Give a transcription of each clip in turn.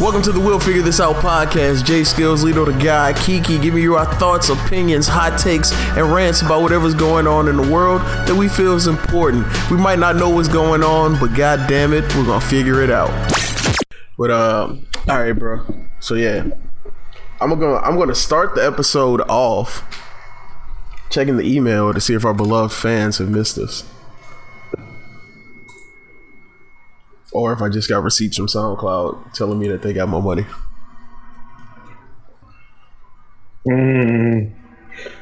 Welcome to the We'll Figure This Out podcast. Jay Skillz, Lito the guy, Kiki, giving you our thoughts, opinions, hot takes, and rants about whatever's going on in the world that we feel is important. We might not know what's going on, but god damn it, we're gonna figure it out. But um, all right, bro. So yeah, I'm gonna I'm gonna start the episode off checking the email to see if our beloved fans have missed us. Or if I just got receipts from SoundCloud telling me that they got my money. Mm,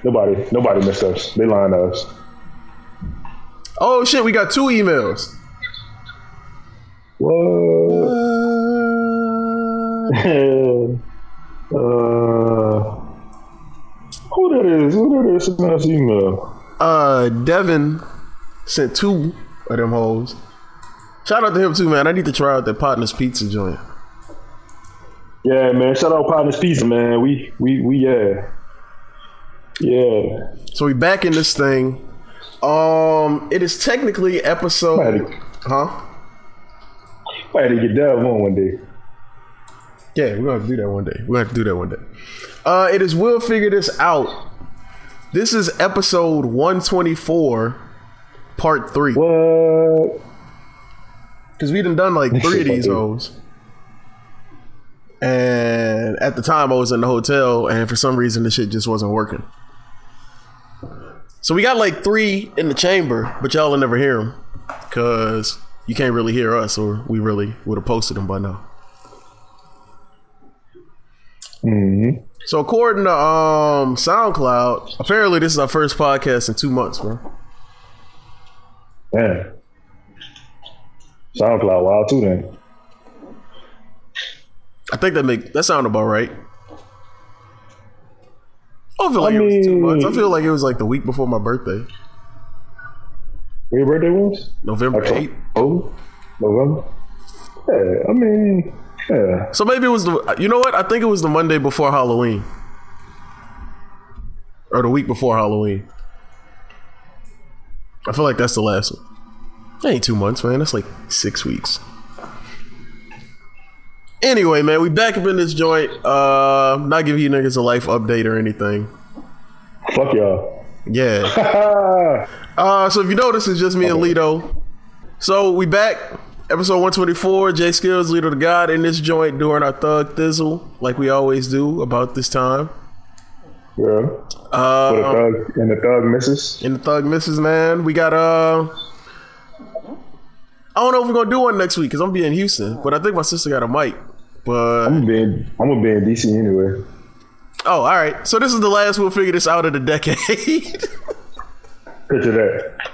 nobody, nobody missed us. They lying to us. Oh shit, we got two emails. What? uh, who that is? Who that is sending us email? Uh, Devin sent two of them hoes. Shout out to him too, man. I need to try out that Partners Pizza joint. Yeah, man. Shout out Partners Pizza, man. We, we, we, yeah, yeah. So we back in this thing. Um, it is technically episode, Mighty. huh? I had to get that one one day. Yeah, we're gonna have to do that one day. We're gonna have to do that one day. Uh, it is we'll figure this out. This is episode 124, part three. What? Because we done done like three of these hoes. And at the time, I was in the hotel, and for some reason, the shit just wasn't working. So we got like three in the chamber, but y'all will never hear them because you can't really hear us, or we really would have posted them by now. Mm-hmm. So according to um SoundCloud, apparently this is our first podcast in two months, bro. Man. SoundCloud, wild too then. I think that make that sound about right. I don't feel like I it was two mean- months. I feel like it was like the week before my birthday, Where your birthday was? November eighth. Oh, November. Yeah, I mean, yeah. So maybe it was the. You know what? I think it was the Monday before Halloween, or the week before Halloween. I feel like that's the last one. That ain't two months, man. That's like six weeks. Anyway, man, we back up in this joint. Uh, not giving you niggas a life update or anything. Fuck y'all. Yeah. Uh, so if you notice, it's just me and Lito. So we back, episode 124. Jay Skillz, Lito the God, in this joint doing our thug thizzle, like we always do about this time. yeah. Uh, For the thug and the thug misses. in the thug misses, man. We got uh I don't know if we're gonna do one next week because I'm gonna be in Houston, but I think my sister got a mic. But I'm gonna be in, I'm gonna be in DC anyway. oh, all right. So this is the last we'll figure this out of the decade. Picture that.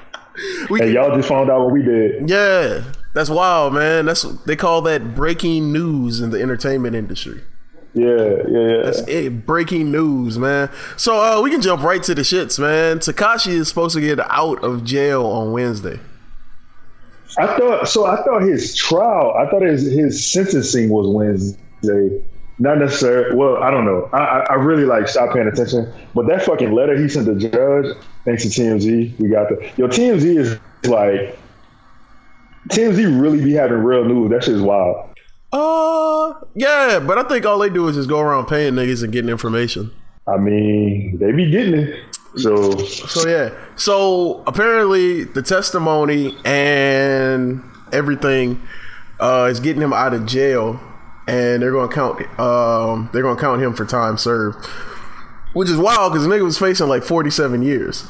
we And can- y'all just found out what we did. yeah, that's wild, man. That's they call that breaking news in the entertainment industry. Yeah, yeah, yeah. That's it, breaking news, man. So uh, we can jump right to the shits, man. Tekashi is supposed to get out of jail on Wednesday. I thought so. I thought his trial. I thought his his sentencing was Wednesday. Not necessarily. Well, I don't know. I I, I really like stopped paying attention. But that fucking letter he sent the judge. Thanks to TMZ, we got the. Yo, TMZ is like. TMZ really be having real news. That shit is wild. Uh, yeah, but I think all they do is just go around paying niggas and getting information. I mean, they be getting it. So So yeah, so apparently the testimony and everything uh, is getting him out of jail, and they're gonna count. Um, they're gonna count him for time served, which is wild because the nigga was facing like forty-seven years,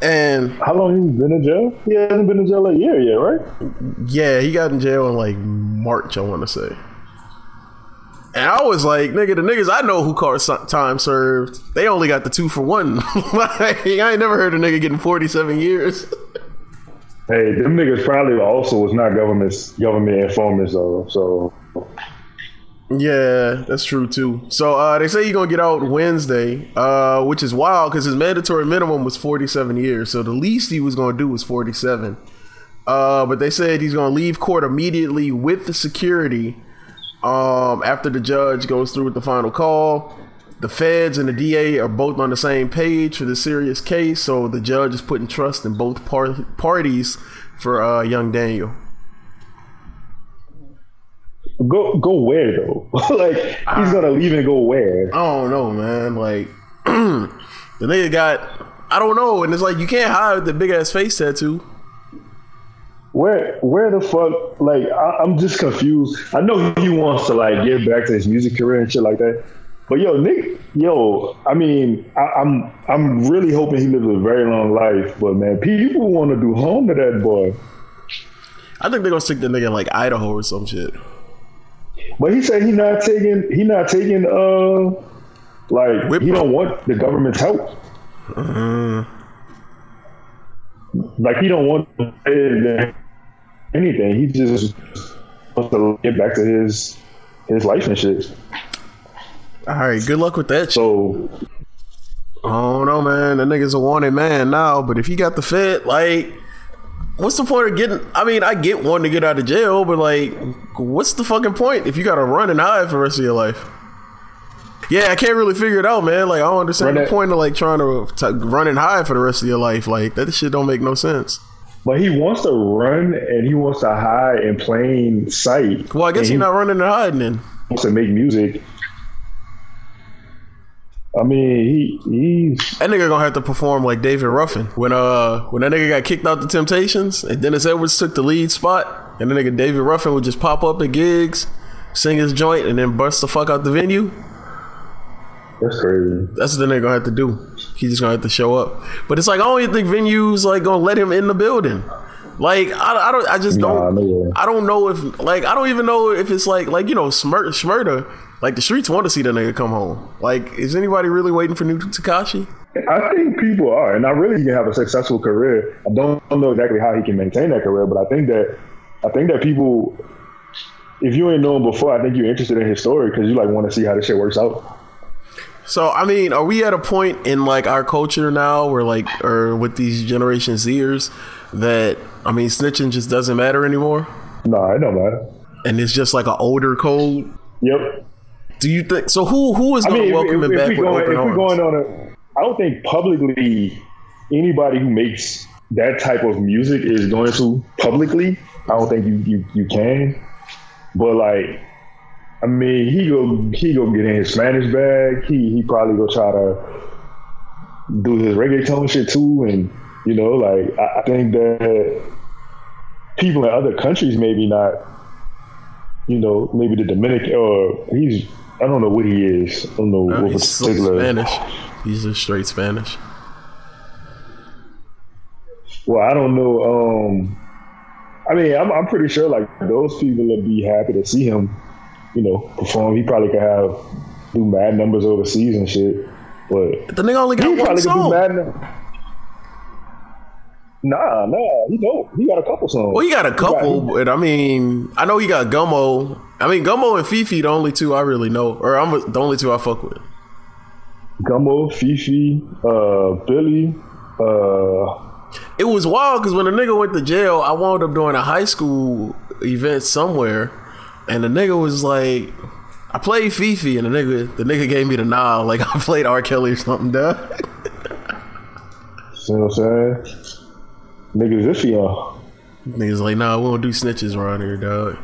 and how long he been in jail? He hasn't been in jail a year yet, right? yeah, he got in jail in like March, I want to say. And I was like, nigga, the niggas I know who caught time served, they only got the two for one. like, I ain't never heard a nigga getting 47 years. Hey, them niggas probably also was not government government informants though. So Yeah, that's true too. So uh, they say he's gonna get out Wednesday, uh, which is wild because his mandatory minimum was 47 years. So the least he was gonna do was 47. Uh, but they said he's gonna leave court immediately with the security um, after the judge goes through with the final call. The feds and the DA are both on the same page for the serious case, so the judge is putting trust in both par- parties for uh, young Daniel. Go go where though? like he's gonna leave and go where? I don't know, man. Like the nigga got I don't know, and it's like you can't hide the big ass face tattoo. Where where the fuck? Like I, I'm just confused. I know he wants to like get back to his music career and shit like that. But yo, Nick, yo, I mean, I, I'm I'm really hoping he lives a very long life. But man, people want to do home to that boy. I think they're gonna stick the nigga in like Idaho or some shit. But he said he not taking he not taking uh like Whip he don't want the government's help. Uh-huh. Like he don't want anything. He just wants to get back to his his life and shit. All right, good luck with that. So I don't know, man. That nigga's a wanted man now, but if he got the fit, like, what's the point of getting? I mean, I get one to get out of jail, but like, what's the fucking point if you got to run and hide for the rest of your life? Yeah, I can't really figure it out, man. Like, I don't understand Run the that- point of like trying to, to run and hide for the rest of your life. Like, that shit don't make no sense. But he wants to run and he wants to hide in plain sight. Well, I guess he's not running and hiding then. wants to make music. I mean, he he's That nigga gonna have to perform like David Ruffin when uh when that nigga got kicked out the Temptations and Dennis Edwards took the lead spot and the nigga David Ruffin would just pop up at gigs, sing his joint, and then bust the fuck out the venue. that's crazy. That's what the nigga gonna have to do. He just gonna have to show up. But it's like I don't even think venues like gonna let him in the building. Like I, I don't I just don't no. I don't know if like I don't even know if it's like like you know Smur- Smurda like the streets want to see the nigga come home. Like is anybody really waiting for new Tekashi? I think people are, and I really he can have a successful career. I don't know exactly how he can maintain that career, but I think that I think that people, if you ain't known before, I think you're interested in his story because you like want to see how this shit works out. So I mean, are we at a point in like our culture now where like or with these Generation Zers that I mean snitching just doesn't matter anymore? Nah, it don't matter. And it's just like an older code? Yep. Do you think so who who is gonna mean, if, welcome if, him if back with going, open if arms? we're going on a, I don't think publicly anybody who makes that type of music is going to publicly. I don't think you you, you can. But like, I mean, he go he go get in his Spanish bag. He he probably go try to do his reggaeton shit too, and you know, like I, I think that people in other countries maybe not. You know, maybe the Dominican or he's I don't know what he is. I don't know Uh, what he's particular. Spanish. He's just straight Spanish. Well, I don't know. Um, I mean, I'm, I'm pretty sure like those people would be happy to see him, you know, perform. He probably could have do mad numbers overseas and shit. But The nigga only got he one probably could do song. mad. Nah, nah, he don't. He got a couple songs. Well, he got a He couple, he- but I mean, I know he got Gummo. I mean, Gummo and Fifi, the only two I really know, or I'm the only two I fuck with. Gummo, Fifi, uh, Billy. Uh, It was wild because when the nigga went to jail, I wound up doing a high school event somewhere, and the nigga was like, "I played Fifi," and the nigga, the nigga gave me the nod, like I played R. Kelly or something, dog. you know what I'm saying? Niggas iffy on. Niggas like, "Nah, we don't do snitches around here, dog."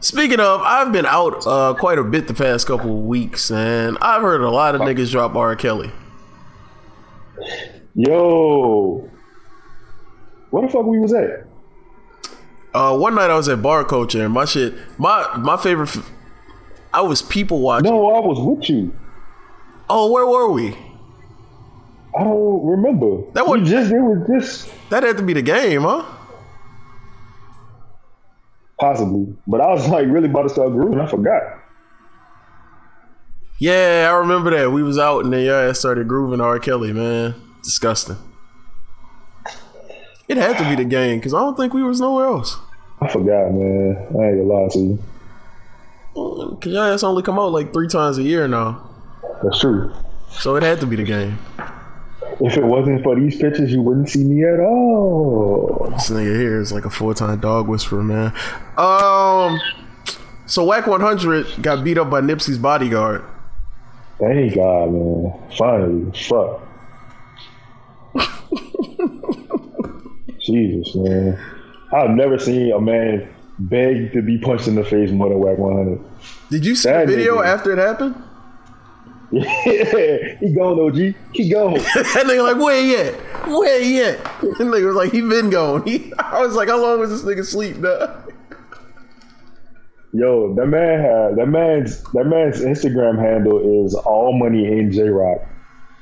Speaking of, I've been out uh, quite a bit the past couple weeks, and I've heard a lot of niggas drop R. Kelly. Yo, where the fuck we was at? Uh, one night I was at bar culture, and my shit, my my favorite, f- I was people watching. No, I was with you. Oh, where were we? I don't remember. That was- just it was just That had to be the game, huh? possibly, but I was like really about to start grooving. I forgot. Yeah, I remember that. We was out and then your ass started grooving R. Kelly, man. Disgusting. It had to be the game because I don't think we was nowhere else. I forgot, man. I ain't gonna lie to you. Your only come out like three times a year now, That's true. so it had to be the game. If it wasn't for these pictures, you wouldn't see me at all. This nigga here is like a full time dog whisperer, man. Um, so Wack 100 got beat up by Nipsey's bodyguard. Thank God, man. Finally, fuck. Jesus, man. I've never seen a man beg to be punched in the face more than Wack 100. Did you see That the video nigga. after it happened? Yeah, he gone, OG. He gone. that nigga like, where he at? Where he at? That nigga was like, he been gone. He, I was like, how long was this nigga sleep, dog? Yo, that man had that man's that man's Instagram handle is all money in J Rock.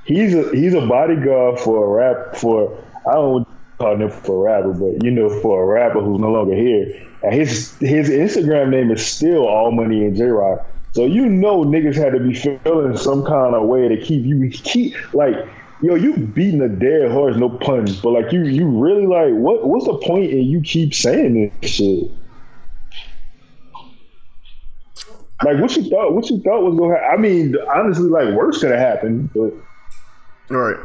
He's a he's a bodyguard for a rap for I don't call him for a rapper, but you know for a rapper who's no longer here. His his Instagram name is still all money and J Rock. So you know niggas had to be feeling some kind of way to keep you keep like yo you beating a dead horse, no puns, but like you you really like what what's the point in you keep saying this shit? Like what you thought? What you thought was gonna? happen? I mean, honestly, like worse could have happened. But All right.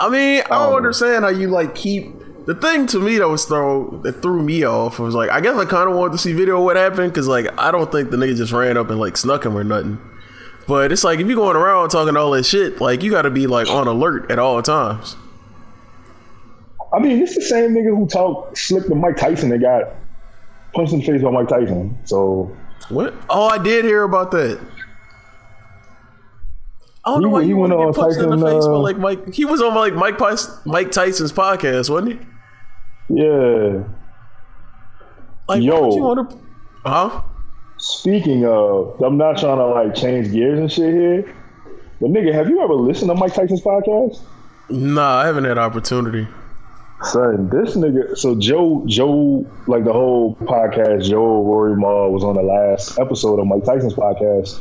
I mean, I don't Um, understand how you like keep the thing to me that was throw that threw me off I was like I guess I kind of wanted to see video of what happened because like I don't think the nigga just ran up and like snuck him or nothing. But it's like if you're going around talking all that shit, like you got to be like on alert at all times. I mean, it's the same nigga who talked slick to Mike Tyson that got punched in the face by Mike Tyson. So What? Oh, I did hear about that. I don't He know why you he went on punched in the Tyson, face, but uh, like Mike, he was on like Mike Mike Tyson's podcast, wasn't he? yeah. Like, Yo. you want to? Huh? Speaking of, I'm not trying to like change gears and shit here, but nigga, have you ever listened to Mike Tyson's podcast? Nah, I haven't had opportunity. Son, this nigga. So Joe, Joe, like the whole podcast, Joe Rory Maul was on the last episode of Mike Tyson's podcast.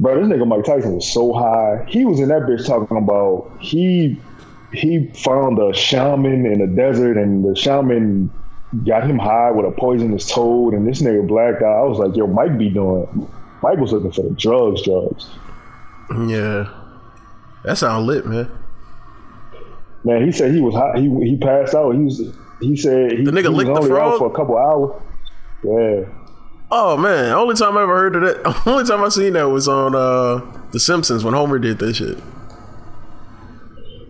Bro, this nigga Mike Tyson was so high. He was in that bitch talking about he he found a shaman in the desert, and the shaman got him high with a poisonous toad, and this nigga blacked out. I was like, yo, Mike be doing. Mike was looking for the drugs, drugs. Yeah, that sound lit, man. Man, he said he was hot. He he passed out. He was. He said he, The nigga he was licked the only frog? out for a couple hours. Yeah. Oh man, only time I ever heard of that. Only time I seen that was on uh The Simpsons when Homer did that shit.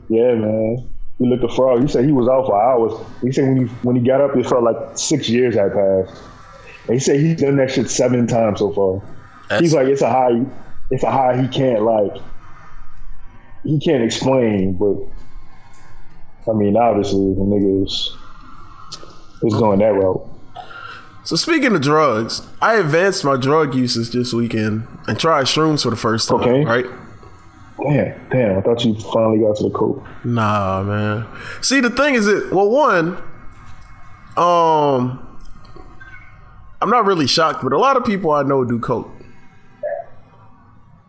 Yeah, man. He looked a frog. He said he was out for hours. He said when he when he got up, it felt like six years had passed. And he said he's done that shit seven times so far. That's, He's like, it's a high, it's a high he can't like, he can't explain. But I mean, obviously, the nigga is is going that route. So speaking of drugs, I advanced my drug usage this weekend and tried shrooms for the first time. Okay. Right? Damn, damn. I thought you finally got to the coke. Nah, man. See, the thing is that well, one, um, I'm not really shocked, but a lot of people I know do coke.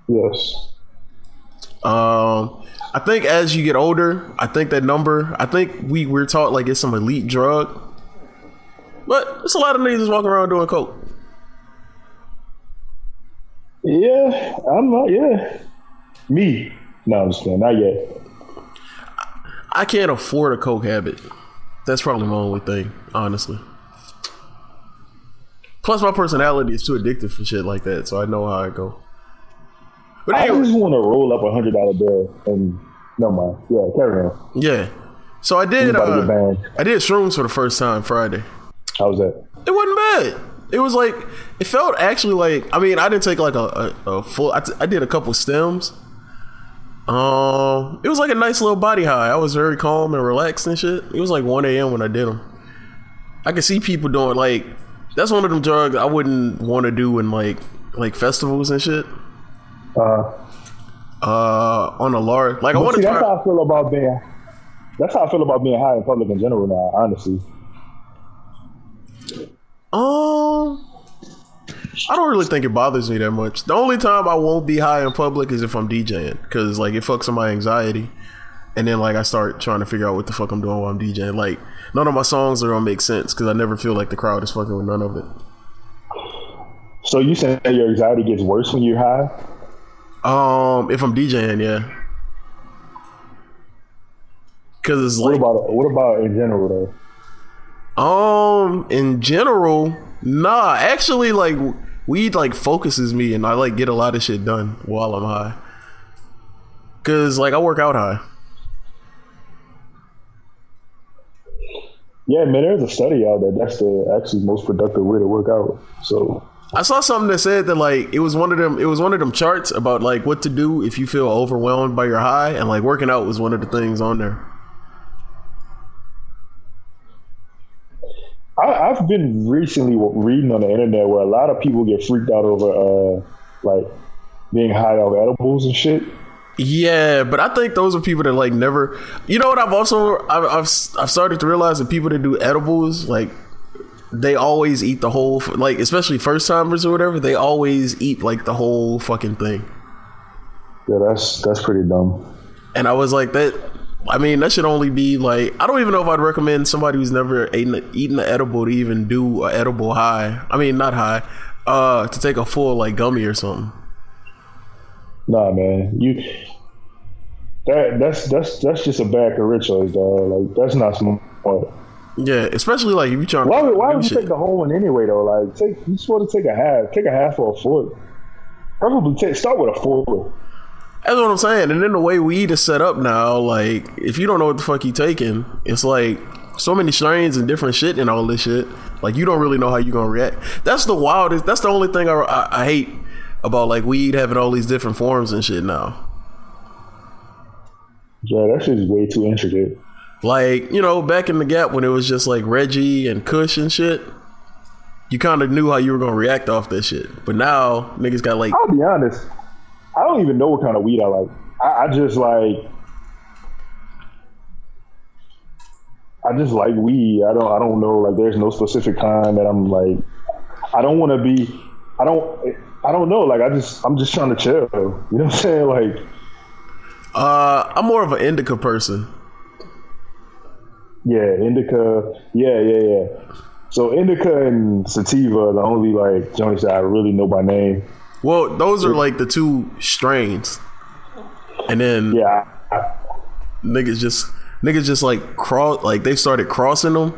Yes. Um, I think as you get older, I think that number. I think we we're taught like it's some elite drug, but there's a lot of niggas just walking around doing coke. Yeah, I'm not. Yeah, me. No, I'm just kidding. Not yet. I can't afford a coke habit. That's probably my only thing, honestly. Plus, my personality is too addictive for shit like that, so I know how I go. But I anyway, just want to roll up a hundred dollar bill and no mind. Yeah, carry on. yeah. So I did. about to get Uh. I did shrooms for the first time Friday. How's that? It wasn't bad. It was like it felt actually like I mean I didn't take like a, a, a full. I, t- I did a couple stems. Um, it was like a nice little body high. I was very calm and relaxed and shit. It was like 1 a.m. when I did them. I could see people doing like that's one of them drugs I wouldn't want to do in like like festivals and shit. Uh, Uh, on a large like I want see, to that's how I feel about being. That's how I feel about being high in public in general now. Honestly, Um, I don't really think it bothers me that much. The only time I won't be high in public is if I'm DJing, because like it fucks with my anxiety, and then like I start trying to figure out what the fuck I'm doing while I'm DJing. Like none of my songs are gonna make sense because I never feel like the crowd is fucking with none of it. so you saying that your anxiety gets worse when you're high? Um, if I'm DJing, yeah, because it's What like about what about in general though? Um, in general, nah. Actually, like weed like focuses me, and I like get a lot of shit done while I'm high. Cause like I work out high. Yeah, man, there's a study out that that's the actually most productive way to work out. So I saw something that said that like it was one of them it was one of them charts about like what to do if you feel overwhelmed by your high and like working out was one of the things on there. I, have been recently reading on the internet where a lot of people get freaked out over uh like being high off edibles and shit. Yeah, but I think those are people that like never. You know what? I've also I've I've, I've started to realize that people that do edibles like they always eat the whole like especially first timers or whatever. They always eat like the whole fucking thing. Yeah, that's that's pretty dumb. And I was like that. I mean, that should only be like I don't even know if I'd recommend somebody who's never eaten eaten an edible to even do an edible high. I mean, not high, uh, to take a full like gummy or something. Nah, man, you that that's that's that's just a bad career choice, dog. Like that's not smart. Yeah, especially like if you trying. Why would why would you shit. take the whole one anyway though? Like take you want to take a half, take a half or a foot. Probably take start with a foot. That's what I'm saying. And then the way weed is set up now, like if you don't know what the fuck you taking, it's like so many strains and different shit and all this shit. Like you don't really know how you're gonna react. That's the wildest. That's the only thing I, I, I hate about like weed having all these different forms and shit now. Yeah, that shit's way too intricate. Like, you know, back in the gap when it was just like Reggie and Kush and shit, you kind of knew how you were going to react off that shit. But now, niggas got like. I'll be honest. I don't even know what kind of weed I like. I, I just like. I just like weed. I don't. I don't know. Like, there's no specific kind that I'm like. I don't want to be. I don't. I don't know. Like, I just. I'm just trying to chill. You know what I'm saying? Like. Uh, I'm more of an indica person. Yeah, indica. Yeah, yeah, yeah. So indica and sativa are the only like joints that I really know by name. Well, those are like the two strains, and then yeah, niggas just niggas just like cross like they started crossing them.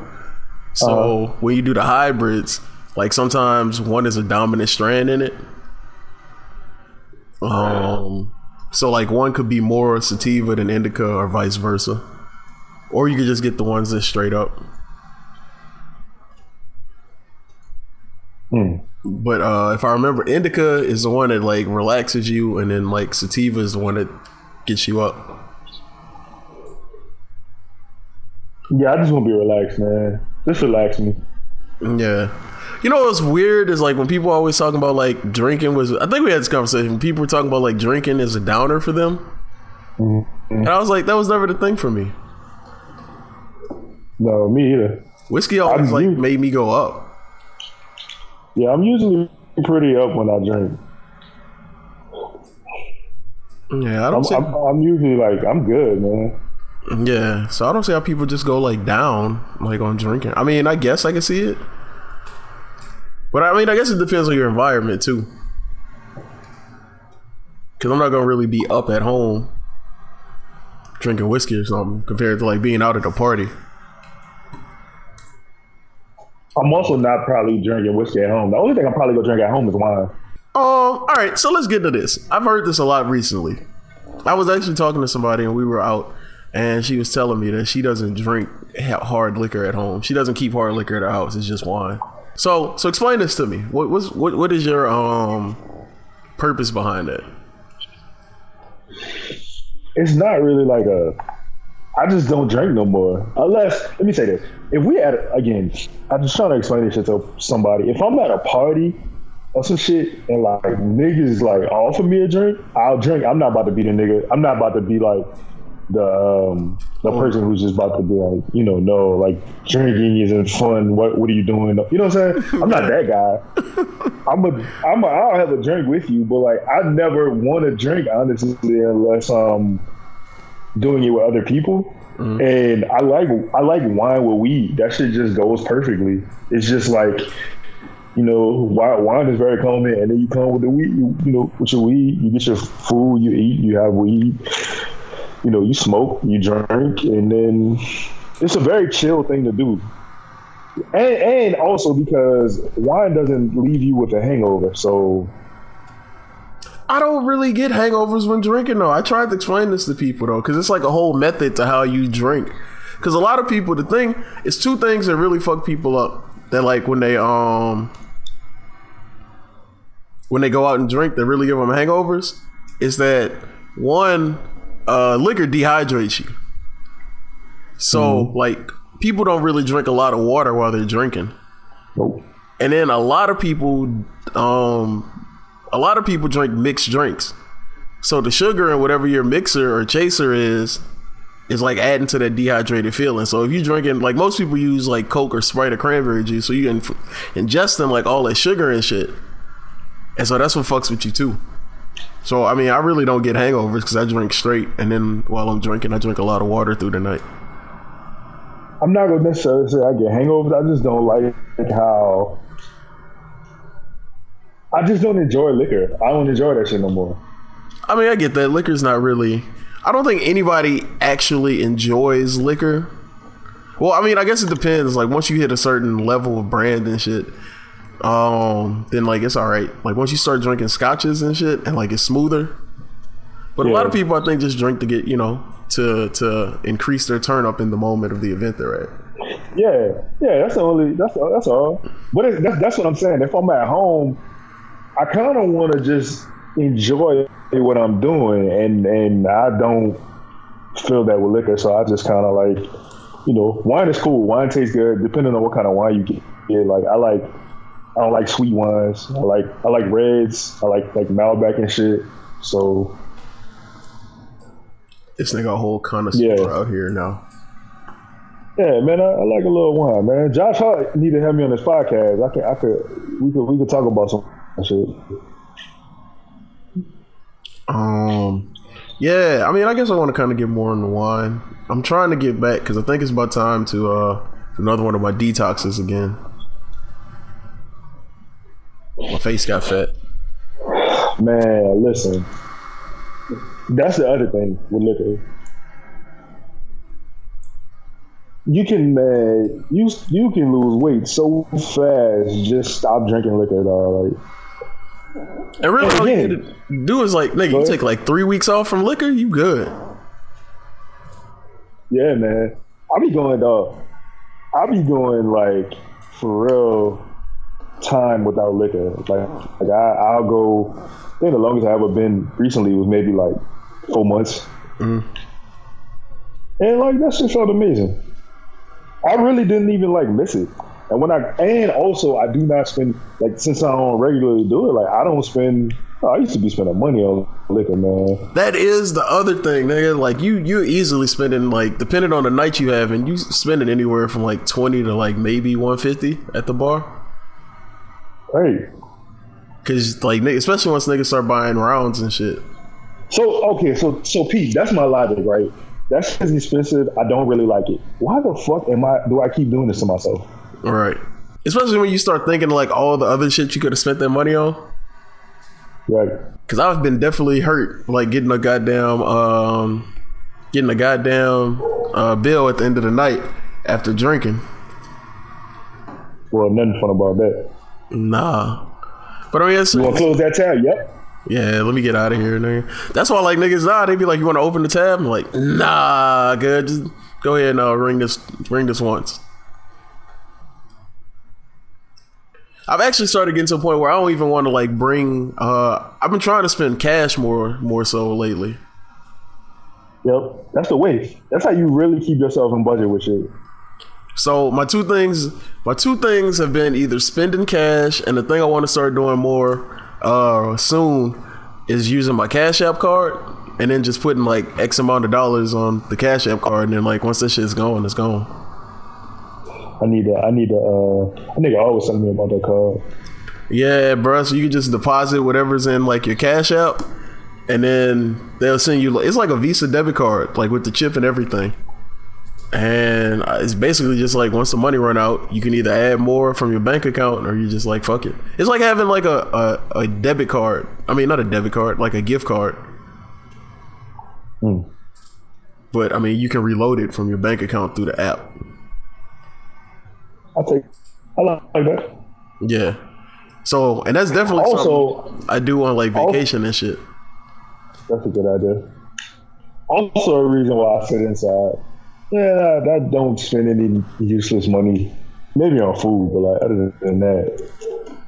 So uh when you do the hybrids, like sometimes one is a dominant strand in it. Um, so like one could be more sativa than indica, or vice versa, or you could just get the ones that straight up. Hmm. But uh, if I remember, indica is the one that like relaxes you, and then like sativa is the one that gets you up. Yeah, I just want to be relaxed, man. Just relax me. Yeah. You know what's weird is like when people always talking about like drinking was. I think we had this conversation. People were talking about like drinking is a downer for them, mm-hmm. and I was like, that was never the thing for me. No, me either. Whiskey always like made me go up. Yeah, I'm usually pretty up when I drink. Yeah, I don't. I'm, see, I'm, I'm usually like I'm good, man. Yeah, so I don't see how people just go like down like on drinking. I mean, I guess I can see it. But I mean, I guess it depends on your environment too. Because I'm not gonna really be up at home drinking whiskey or something compared to like being out at a party. I'm also not probably drinking whiskey at home. The only thing I'm probably gonna drink at home is wine. Um. All right. So let's get into this. I've heard this a lot recently. I was actually talking to somebody and we were out, and she was telling me that she doesn't drink hard liquor at home. She doesn't keep hard liquor at her house. It's just wine. So so explain this to me. What was what what is your um purpose behind it? It's not really like a I just don't drink no more. Unless let me say this. If we at again, I'm just trying to explain this shit to somebody. If I'm at a party or some shit and like niggas like offer me a drink, I'll drink. I'm not about to be the nigga. I'm not about to be like the um, the oh. person who's just about to be like, you know, no, like drinking isn't fun. What what are you doing? You know what I'm saying? I'm not that guy. I'm a I'm a I'll have a drink with you, but like I never want to drink honestly unless um doing it with other people. Mm-hmm. And I like I like wine with weed. That shit just goes perfectly. It's just like you know, wine is very common, and then you come with the weed. You, you know, with your weed, you get your food, you eat, you have weed you know, you smoke, you drink, and then it's a very chill thing to do. And, and also because wine doesn't leave you with a hangover, so I don't really get hangovers when drinking though. I tried to explain this to people though, because it's like a whole method to how you drink. Because a lot of people, the thing, it's two things that really fuck people up. That like when they um when they go out and drink, that really give them hangovers. Is that one? Uh, liquor dehydrates you. So like people don't really drink a lot of water while they're drinking. Nope. And then a lot of people, um, a lot of people drink mixed drinks. So the sugar and whatever your mixer or chaser is, is like adding to that dehydrated feeling. So if you're drinking, like most people use like Coke or Sprite or cranberry juice, so you inf- ingesting like all that sugar and shit. And so that's what fucks with you too. So I mean, I really don't get hangovers because I drink straight, and then while I'm drinking, I drink a lot of water through the night. I'm not gonna necessarily say I get hangovers. I just don't like how. I just don't enjoy liquor. I don't enjoy that shit no more. I mean, I get that liquor's not really. I don't think anybody actually enjoys liquor. Well, I mean, I guess it depends. Like once you hit a certain level of brand and shit, um, then like it's all right. Like once you start drinking scotches and shit, and like it's smoother. But a lot of people, I think, just drink to get you know to to increase their turn up in the moment of the event they're at. Yeah, yeah, that's the only that's that's all. But it, that's that's what I'm saying. If I'm at home, I kind of want to just enjoy what I'm doing, and and I don't feel that with liquor, so I just kind of like, you know, wine is cool. Wine tastes good, depending on what kind of wine you get. Yeah, like I like, I don't like sweet wines. I like I like reds. I like like Malbec and shit. So This nigga a whole connoisseur Yeah. out here now. yeah, man, I, I like a little wine, man. Josh Hart need to have me on this podcast. I could I could we could we could talk about some shit. Um, yeah, I mean, I guess I want to kind of get more into wine. I'm trying to get back because I think it's about time to uh another one of my detoxes again. My face got fat. Man, listen. That's the other thing with liquor. You can man, you you can lose weight so fast. Just stop drinking liquor, dog. Like, And really, all you need to do is like, nigga, you take like three weeks off from liquor, you good. yeah, man. I be going, dog. I be going like for real time without liquor. Like, like I, I'll go. I think the longest I ever been recently was maybe like four months. Mm-hmm. And like that shit felt amazing. I really didn't even like miss it. And when I and also I do not spend like since I don't regularly do it, like I don't spend oh, I used to be spending money on liquor, man. That is the other thing, nigga. Like you, you easily spending like depending on the night you have, and you spending anywhere from like twenty to like maybe one fifty at the bar. Hey. Cause like, especially once niggas start buying rounds and shit. So okay, so so Pete, that's my logic, right? That's expensive. I don't really like it. Why the fuck am I do I keep doing this to myself? Right. Especially when you start thinking like all the other shit you could have spent that money on. Right. Cause I've been definitely hurt, like getting a goddamn, um, getting a goddamn uh, bill at the end of the night after drinking. Well, nothing fun about that. Nah. But I mean, it's, You wanna close that tab? Yep. yeah, let me get out of here, nigga. That's why like niggas, nah, they be like, you want to open the tab? I'm like, nah, good. Just go ahead and uh, ring this, ring this once. I've actually started getting to a point where I don't even want to like bring. uh I've been trying to spend cash more, more so lately. Yep. That's the way. That's how you really keep yourself in budget with shit. So my two things, my two things have been either spending cash, and the thing I want to start doing more uh, soon is using my Cash App card, and then just putting like X amount of dollars on the Cash App card, and then like once that shit's gone, it's gone. I need to I need to uh I nigga always telling me about that card. Yeah, bro. So you can just deposit whatever's in like your Cash App, and then they'll send you. It's like a Visa debit card, like with the chip and everything. And it's basically just like once the money run out, you can either add more from your bank account or you just like fuck it. It's like having like a, a, a debit card. I mean, not a debit card, like a gift card. Hmm. But I mean, you can reload it from your bank account through the app. I take I like that. Yeah. So, and that's definitely Also- something I do on like vacation and shit. That's a good idea. Also, a reason why I sit inside. Yeah, I don't spend any useless money. Maybe on food, but like other than that,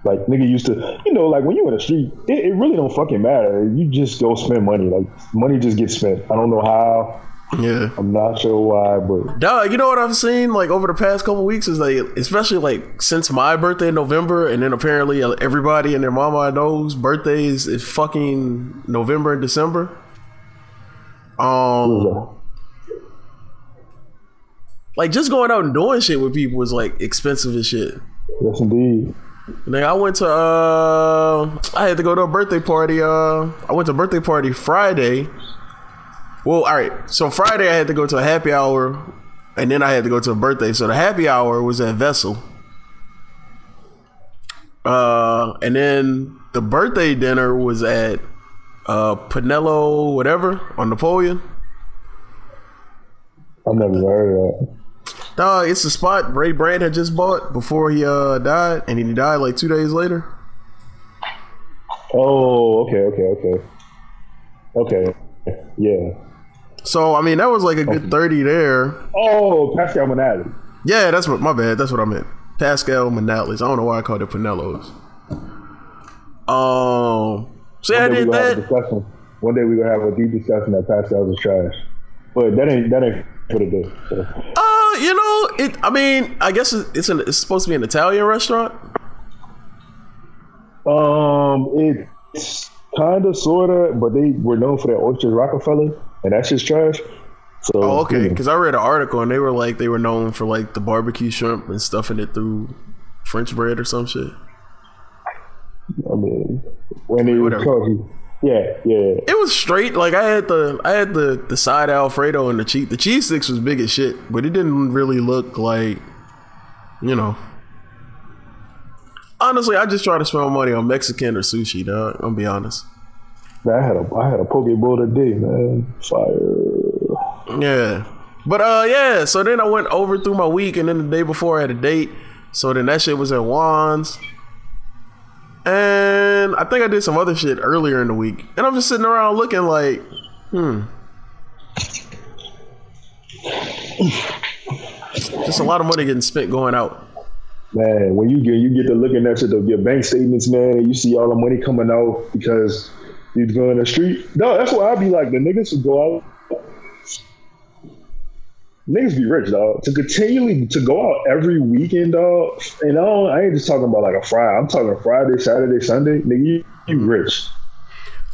like nigga used to, you know, like when you in the street, it, it really don't fucking matter. You just go spend money. Like money just gets spent. I don't know how. Yeah. I'm not sure why, but Dog, you know what I've seen like over the past couple weeks is like, especially like since my birthday in November, and then apparently everybody and their mama I know's birthdays is fucking November and December. Um, like just going out and doing shit with people is like expensive as shit. yes, indeed. Like I went to uh I had to go to a birthday party. Uh I went to a birthday party Friday. Well, all right. So Friday I had to go to a happy hour and then I had to go to a birthday. So the happy hour was at Vessel. Uh and then the birthday dinner was at uh Pinello whatever on Napoleon. I've never heard of that. Dog, it's a spot Ray Brand had just bought before he uh died, and he died like two days later. Oh, okay, okay, okay, okay. Yeah. So I mean, that was like a good thirty there. Oh, Pascal Manale. Yeah, that's what my bad. That's what I meant. Pascal Manales. I don't know why I called it Pinellos. Um, so yeah, I One day we did gonna have a that. discussion. One day we gonna have a deep discussion that Pascal's is trash, but that ain't that ain't for the day. So. Uh, you know, it. I mean, I guess it's it's, an, it's supposed to be an Italian restaurant. Um, it's kind of, sort of, but they were known for their oysters Rockefeller, and that's just trash. So, Oh, okay. Because I read an article and they were like they were known for like the barbecue shrimp and stuffing it through French bread or some shit. I mean, when they called you, yeah, yeah. It was straight. Like I had the I had the the side Alfredo and the cheese. The cheese sticks was big as shit, but it didn't really look like, you know. Honestly, I just try to spend my money on Mexican or sushi. Dog, I'm gonna be honest. Man, I had a I had a Pokeball today, man. Fire. Yeah, but uh, yeah. So then I went over through my week, and then the day before I had a date. So then that shit was at Wands. And I think I did some other shit earlier in the week. And I'm just sitting around looking like, hmm. Just a lot of money getting spent going out. Man, when you get you get to looking at your, your bank statements, man, and you see all the money coming out because you're in the street. No, that's why I'd be like the niggas who go out. Niggas be rich, dog. To continually to go out every weekend, dog. And I, don't, I ain't just talking about like a Friday. I'm talking Friday, Saturday, Sunday. Nigga, you, you rich.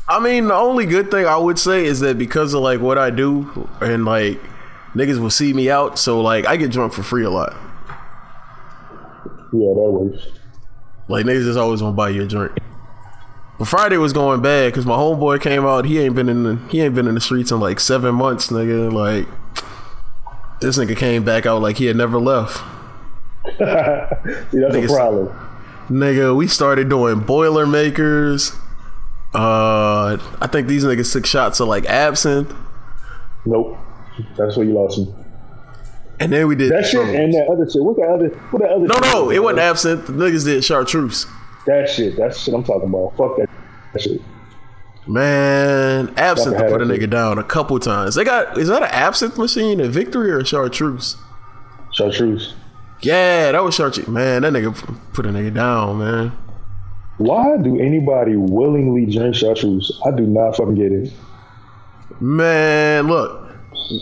I mean, the only good thing I would say is that because of like what I do and like niggas will see me out, so like I get drunk for free a lot. Yeah, that works. Like niggas just always want to buy you a drink. But Friday was going bad because my homeboy came out. He ain't been in the he ain't been in the streets in like seven months, nigga. Like this nigga came back out like he had never left. See, that's Niggas- a problem. Nigga, we started doing Boilermakers. Uh, I think these niggas took shots of like absinthe, Nope. That's where you lost me. and then we did That shit and that other shit. What that other? What that other? No, shit no, it wasn't absinthe. The niggas did chartreuse. That shit. That shit I'm talking about. Fuck that, that shit. Man, absinthe put a nigga down a couple times. They got is that an absinthe machine at Victory or a chartreuse? Chartreuse. Yeah, that was chartreuse. Man, that nigga put a nigga down, man. Why do anybody willingly drink chartreuse? I do not fucking get it. Man, look,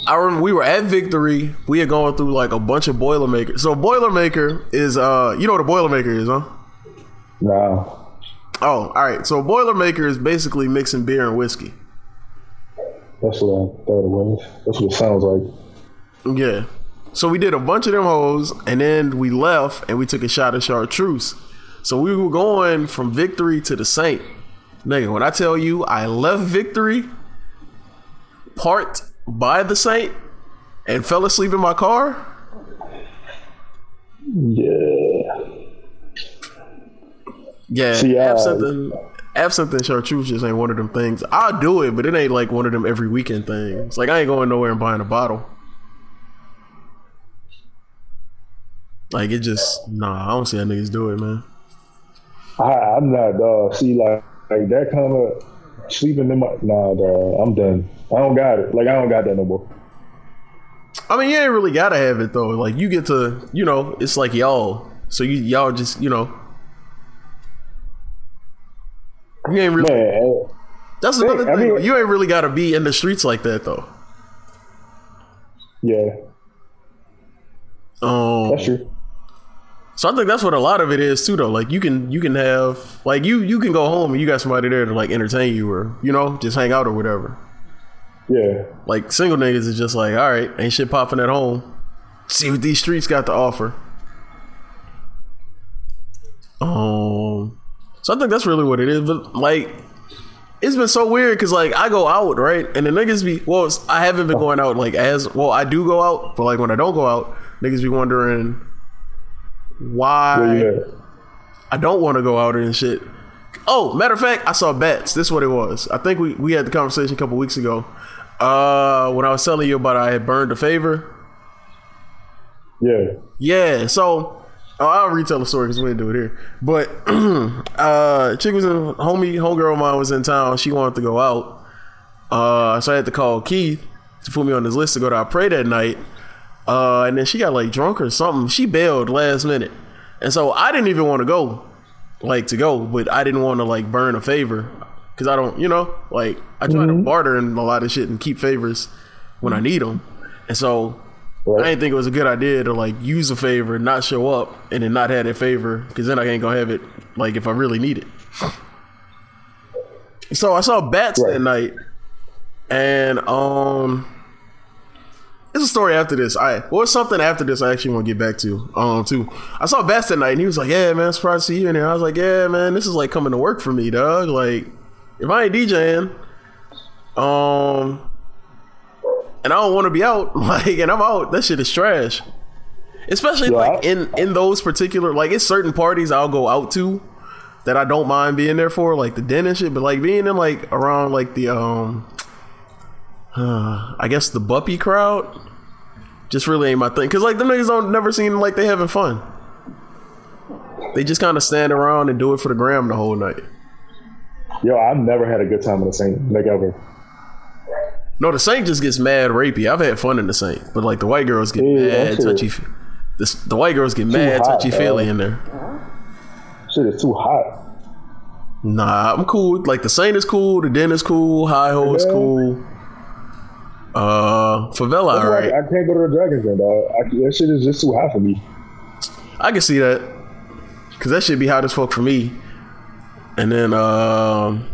I remember we were at Victory. We had gone through like a bunch of Boilermakers. So Boilermaker is uh, you know what a Boilermaker is, huh? Nah. Oh, all right. So Boilermaker is basically mixing beer and whiskey. That's what I thought it was. That's what it sounds like. Yeah. So we did a bunch of them hoes, and then we left and we took a shot of chartreuse. So we were going from Victory to the Saint. Nigga, when I tell you I left Victory, parked by the Saint, and fell asleep in my car, Yeah. Yeah, See, I- absinthe, and, absinthe and chartreuse just ain't one of them things. I'll do it, but it ain't like one of them every weekend things. Like I ain't going nowhere and buying a bottle. Like it just nah, I don't see how niggas do it, man. I, I'm not, dog. See, like, like that kind of sleeping in my. Nah, dog. I'm done. I don't got it. Like, I don't got that no more. I mean, you ain't really gotta have it though. Like you get to, you know, it's like y'all. So you y'all just, you know, you ain't really. Man, That's another I thing. mean- you ain't really gotta be in the streets like that though. yeah, Um, that's true. So I think that's what a lot of it is too, though. Like you can you can have like you you can go home and you got somebody there to like entertain you or you know just hang out or whatever. Yeah, Like single niggas is just like, all right, ain't shit popping at home. See what these streets got to offer. Um, so I think that's really what it is. But like, it's been so weird because like I go out right, and the niggas be well, I haven't been going out like as well. I do go out, but like when I don't go out, niggas be wondering why. you at? I don't want to go out and shit. Oh, matter of fact, I saw bats. This is what it was. I think we, we had the conversation a couple weeks ago. Uh, when I was telling you about I had burned a favor. Yeah, Yeah, so oh, I'll retell the story because we didn't do it here. But uh, chick was in homie, homegirl of mine was in town. She wanted to go out. Uh, so I had to call Keith to put me on this list to go to I pray that night. Uh, and then she got like drunk or something. She bailed last minute, and so I didn't even want to go, like to go, but I didn't want to like burn a favor because I don't, you know, like I try to barter and a lot of shit and keep favors when I need them, and so right. I didn't think it was a good idea to like use a favor, not show up, and then not have that favor because then I ain't gonna have it like if I really need it. So I saw bats Right. that night, and um, it's a story after this. I well, it's something after this. I actually want to get back to um too. I saw bats that night, and he was like, "Yeah, man, surprised to see you in here." I was like, "Yeah, man, this is like coming to work for me, dog. Like, if I ain't DJing, um." And I don't want to be out. Like, and I'm out. That shit is trash. Especially Yeah, like in in those particular like it's certain parties I'll go out to that I don't mind being there for, like the den and shit. But like being in like around like the um, uh, I guess the Buppy crowd, just really ain't my thing. Cause like the niggas don't never seem like they having fun. They just kind of stand around and do it for the gram the whole night. Yo, I've never had a good time in the Saint, like ever. No, the Saint just gets mad rapey. I've had fun in the Saint, but like the white girls get mad touchy. is- This, the white girls get mad hot, touchy feely in there. Shit is too hot. Nah, I'm cool. Like the Saint is cool, the Den is cool, Hi-Ho is cool. Uh, Favela, all right. I, can't go to the Dragons Den, dog. I, that shit is just too hot for me. I can see that because that should be hot as fuck for me. And then, um,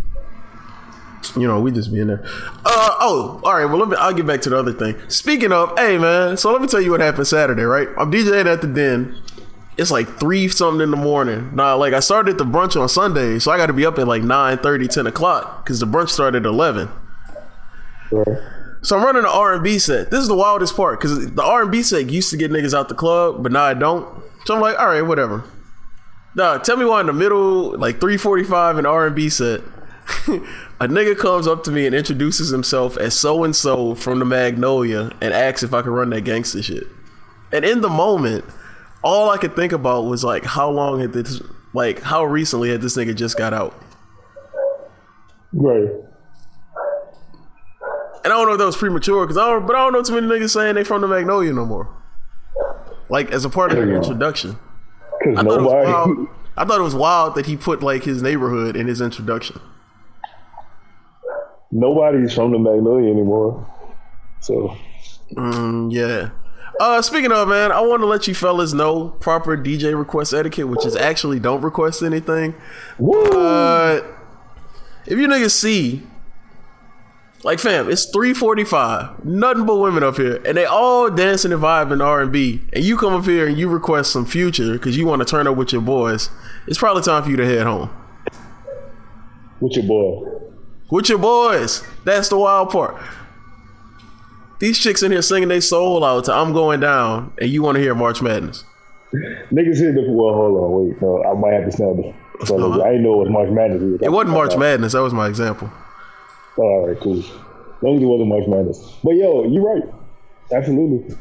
you know, we just be in there. Uh, oh, all right. Well, let me. I'll get back to the other thing. Speaking of, hey man, so let me tell you what happened Saturday. Right, I'm DJing at the Den. It's like three something in the morning. Now, like I started the brunch on Sunday, so I got to be up at like 9, 30, 10 o'clock because the brunch started at eleven. Right. So I'm running the R&B set. This is the wildest part because the R&B set used to get niggas out the club, but now I don't. So I'm like, all right, whatever. Nah, tell me why in the middle, like 3:45 in R&B set, a nigga comes up to me and introduces himself as so and so from the Magnolia and asks if I could run that gangster shit. And in the moment, all I could think about was like, how long had this, like, how recently had this nigga just got out? Right. And I don't know if that was premature, cause I don't, but I don't know too many niggas saying they from the Magnolia no more. Like as a part of their introduction. Because I thought, it was nobody. I thought it was wild that he put like his neighborhood in his introduction. Nobody's from the Magnolia anymore. So Mm, yeah. Uh, speaking of man, I want to let you fellas know proper DJ request etiquette, which is actually don't request anything. woo. But if you niggas see, like fam, it's three forty five, nothing but women up here, and they all dancing and vibing R and B, and you come up here and you request some future because you want to turn up with your boys. It's probably time for you to head home with your boy. With your boys. That's the wild part. These chicks in here singing their soul out to "I'm Going Down," and you want to hear March Madness. Niggas hit the well. Hold on, wait. No, I might have to snap this. So Uh-huh. I didn't know it was March Madness. It wasn't March Madness. That was my example. All right, cool. As long as it wasn't March Madness. But yo, you're right. Absolutely.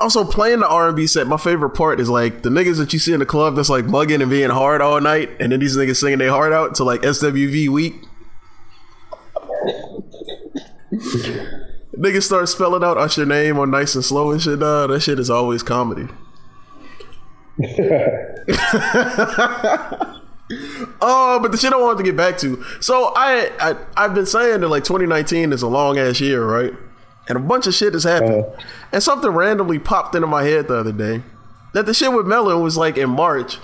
Also, playing the R and B set, my favorite part is like the niggas that you see in the club that's like mugging and being hard all night, and then these niggas singing their heart out to like SWV Weak. Niggas start spelling out Usher name on nice and slow and shit. Nah, that shit is always comedy. Oh, but the shit I wanted to get back to. So I, I I've been saying that like 2019 is a long ass year, right? And a bunch of shit has happened. Uh-huh. And something randomly popped into my head the other day. That the shit with Melon was like in March.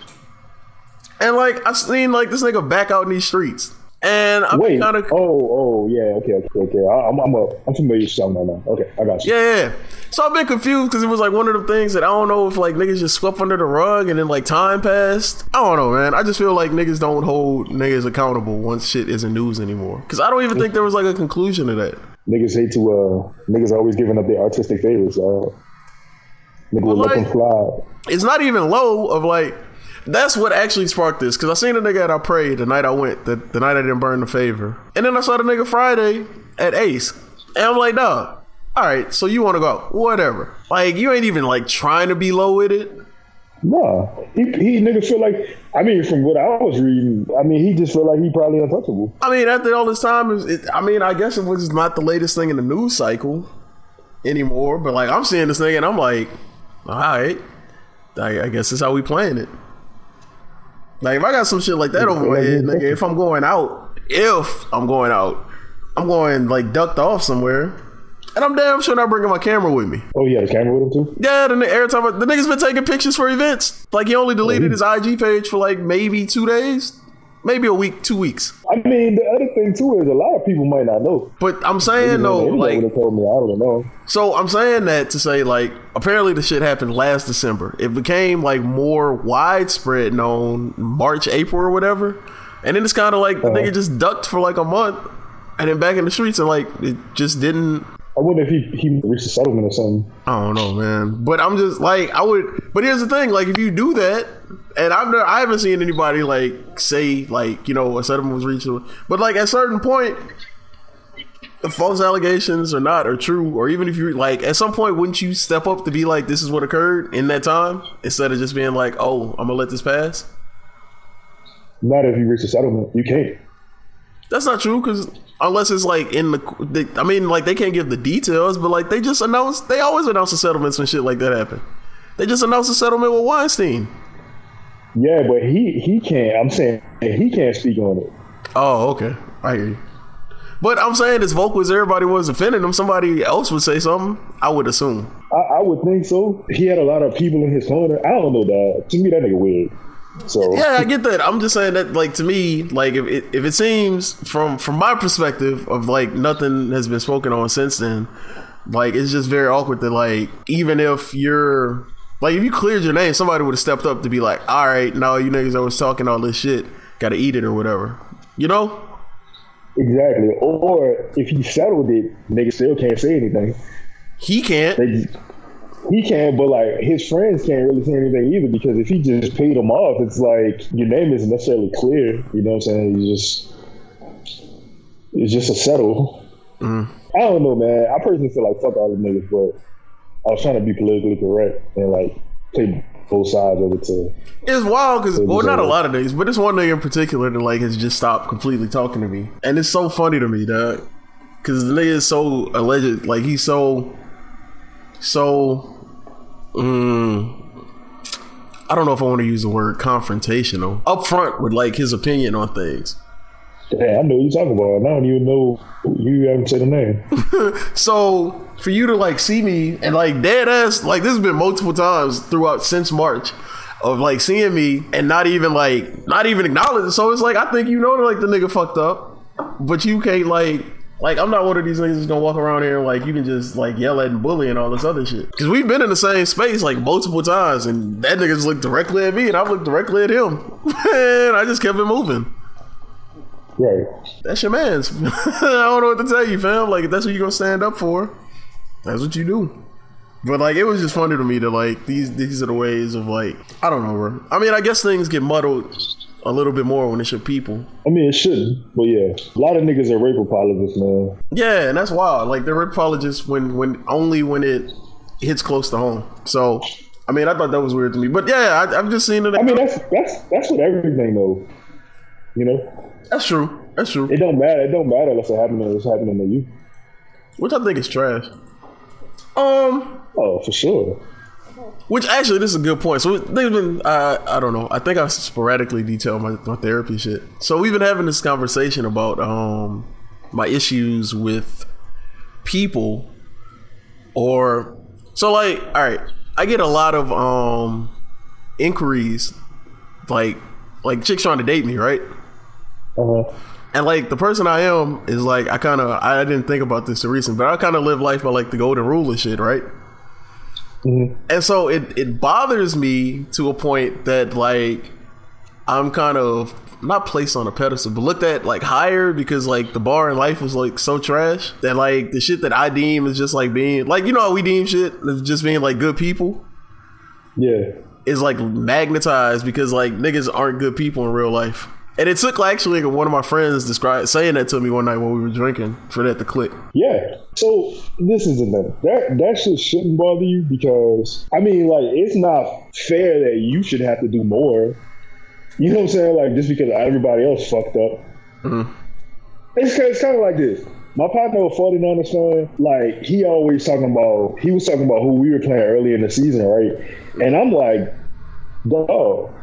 And like I seen like this nigga back out in these streets. And I'm Wait. kind of Oh, oh, yeah. Okay, okay, okay. I, I'm, I'm, a, I'm familiar with something now. Okay, I got you. Yeah, yeah. So I've been confused because it was like one of the things that I don't know if like niggas just swept under the rug and then like time passed. I don't know, man. I just feel like niggas don't hold niggas accountable once shit isn't news anymore. Because I don't even think there was like a conclusion to that. Niggas hate to. uh Niggas always giving up their artistic favors. Uh, nigga will let them fly. It's not even low of like. That's what actually sparked this because I seen a nigga at I prayed the night I went, the, the night I didn't burn the favor, and then I saw the nigga Friday at Ace, and I'm like, nah. All right, so you want to go? Whatever. Like you ain't even like trying to be low with it. Nah, he, he nigga feel like. I mean, from what I was reading, I mean, he just feel like he probably untouchable. I mean, after all this time, it- I mean, I guess it was not the latest thing in the news cycle anymore. But like, I'm seeing this thing, and I'm like, all right, I, I guess that's how we playing it. Like, if I got some shit like that over my head, nigga, if I'm going out, if I'm going out, I'm going like ducked off somewhere, and I'm damn sure not bringing my camera with me. Oh, yeah, the camera with him too. Yeah, the, every time I, the nigga's been taking pictures for events. Like, he only deleted oh, his IG page for like maybe two days, maybe a week, two weeks. I mean, the other thing too is a lot of people might not know. But I'm saying though, like, told me. I don't know. so I'm saying that to say like, apparently the shit happened last December. It became like more widespread known March, April, or whatever. And then it's kind of like the uh-huh. nigga just ducked for like a month, and then back in the streets, and like it just didn't. I wonder if he he reached a settlement or something. I don't know, man. But I'm just like I would. But here's the thing: like if you do that, and I've never, I haven't seen anybody like say like you know a settlement was reached. But like at a certain point, the false allegations or not are true, or even if you like at some point, wouldn't you step up to be like, this is what occurred in that time, instead of just being like, oh, I'm gonna let this pass. Not if you reach a settlement, you can't. That's not true because unless it's like in the, I mean, like they can't give the details, but like they just announced, they always announce the settlements when shit like that happen. They just announced a settlement with Weinstein. Yeah, but he he can't. I'm saying he can't speak on it. Oh, okay. I hear you. But I'm saying as vocal as everybody was defending him, somebody else would say something. I would assume. I, I would think so. He had a lot of people in his corner. I don't know that. To me, that nigga weird. So Yeah, I get that. I'm just saying that, like to me, like if it, if it seems from from my perspective of like nothing has been spoken on since then, like it's just very awkward that like even if you're like if you cleared your name, somebody would have stepped up to be like, all right, now you niggas that was talking all this shit, got to eat it or whatever, you know. exactly. Or if he settled it, nigga still can't say anything. He can't. They, he can, but like his friends can't really say anything either because if he just paid them off, it's like your name isn't necessarily clear. You know what I'm saying? You just it's just a settle. Mm. I don't know, man. I personally feel like fuck all the niggas, but I was trying to be politically correct and like play both sides of it to It's wild because, well, not a a- lot of niggas, but this one nigga in particular that like has just stopped completely talking to me, and it's so funny to me, dog. Because the nigga is so alleged, like he's so, so, mm, I don't know if I want to use the word confrontational, upfront with like his opinion on things. Yeah, I know what you're talking about. and I don't even know you haven't said the name. So for you to like see me and like dead ass, like this has been multiple times throughout since March of like seeing me and not even like not even acknowledge. So it's like I think you know like the nigga fucked up, but you can't like like I'm not one of these niggas that's gonna walk around here and like you can just like yell at and bully and all this other shit. Cause we've been in the same space like multiple times and that nigga just looked directly at me and I looked directly at him. and I just kept it moving. Right. That's your man's. I don't know what to tell you, fam. Like, if that's what you're gonna stand up for, that's what you do. But like, it was just funny to me that like these these are the ways of like I don't know, bro. I mean, I guess things get muddled a little bit more when it's your people. I mean, it shouldn't, but yeah, a lot of niggas are rape apologists, man. Yeah, and that's wild. Like they're apologists when when only when it hits close to home. So. I mean, I thought that was weird to me, but yeah, I, I've just seen it. I mean, that's that's that's what everything though. You know, that's true. That's true. it don't matter. It don't matter unless it happening. It's happening to you. which I think is trash. Um, oh, for sure. Which actually, this is a good point. So they've been, uh, I don't know. I think I sporadically detail my, my therapy shit. So we've been having this conversation about um my issues with people, or so like, all right, I get a lot of um inquiries, like like chicks trying to date me, right? Uh-huh. And like the person I am is like I kind of I didn't think about this recent, but I kind of live life by like the golden rule and shit, right? Mm-hmm. And so it it bothers me to a point that like I'm kind of not placed on a pedestal, but looked at like higher because like the bar in life was like so trash that like the shit that I deem is just like being like you know how we deem shit is just being like good people. Yeah. Is like magnetized because like niggas aren't good people in real life. And it took like, actually one of my friends described saying that to me one night when we were drinking for that to click. Yeah. So this is the thing. That that shit shouldn't bother you because I mean like it's not fair that you should have to do more. You know what I'm saying? Like just because everybody else fucked up. Mm-hmm. It's, it's kind of like this. My partner with 49ers fan, like he always talking about he was talking about who we were playing early in the season, right? And I'm like, dog,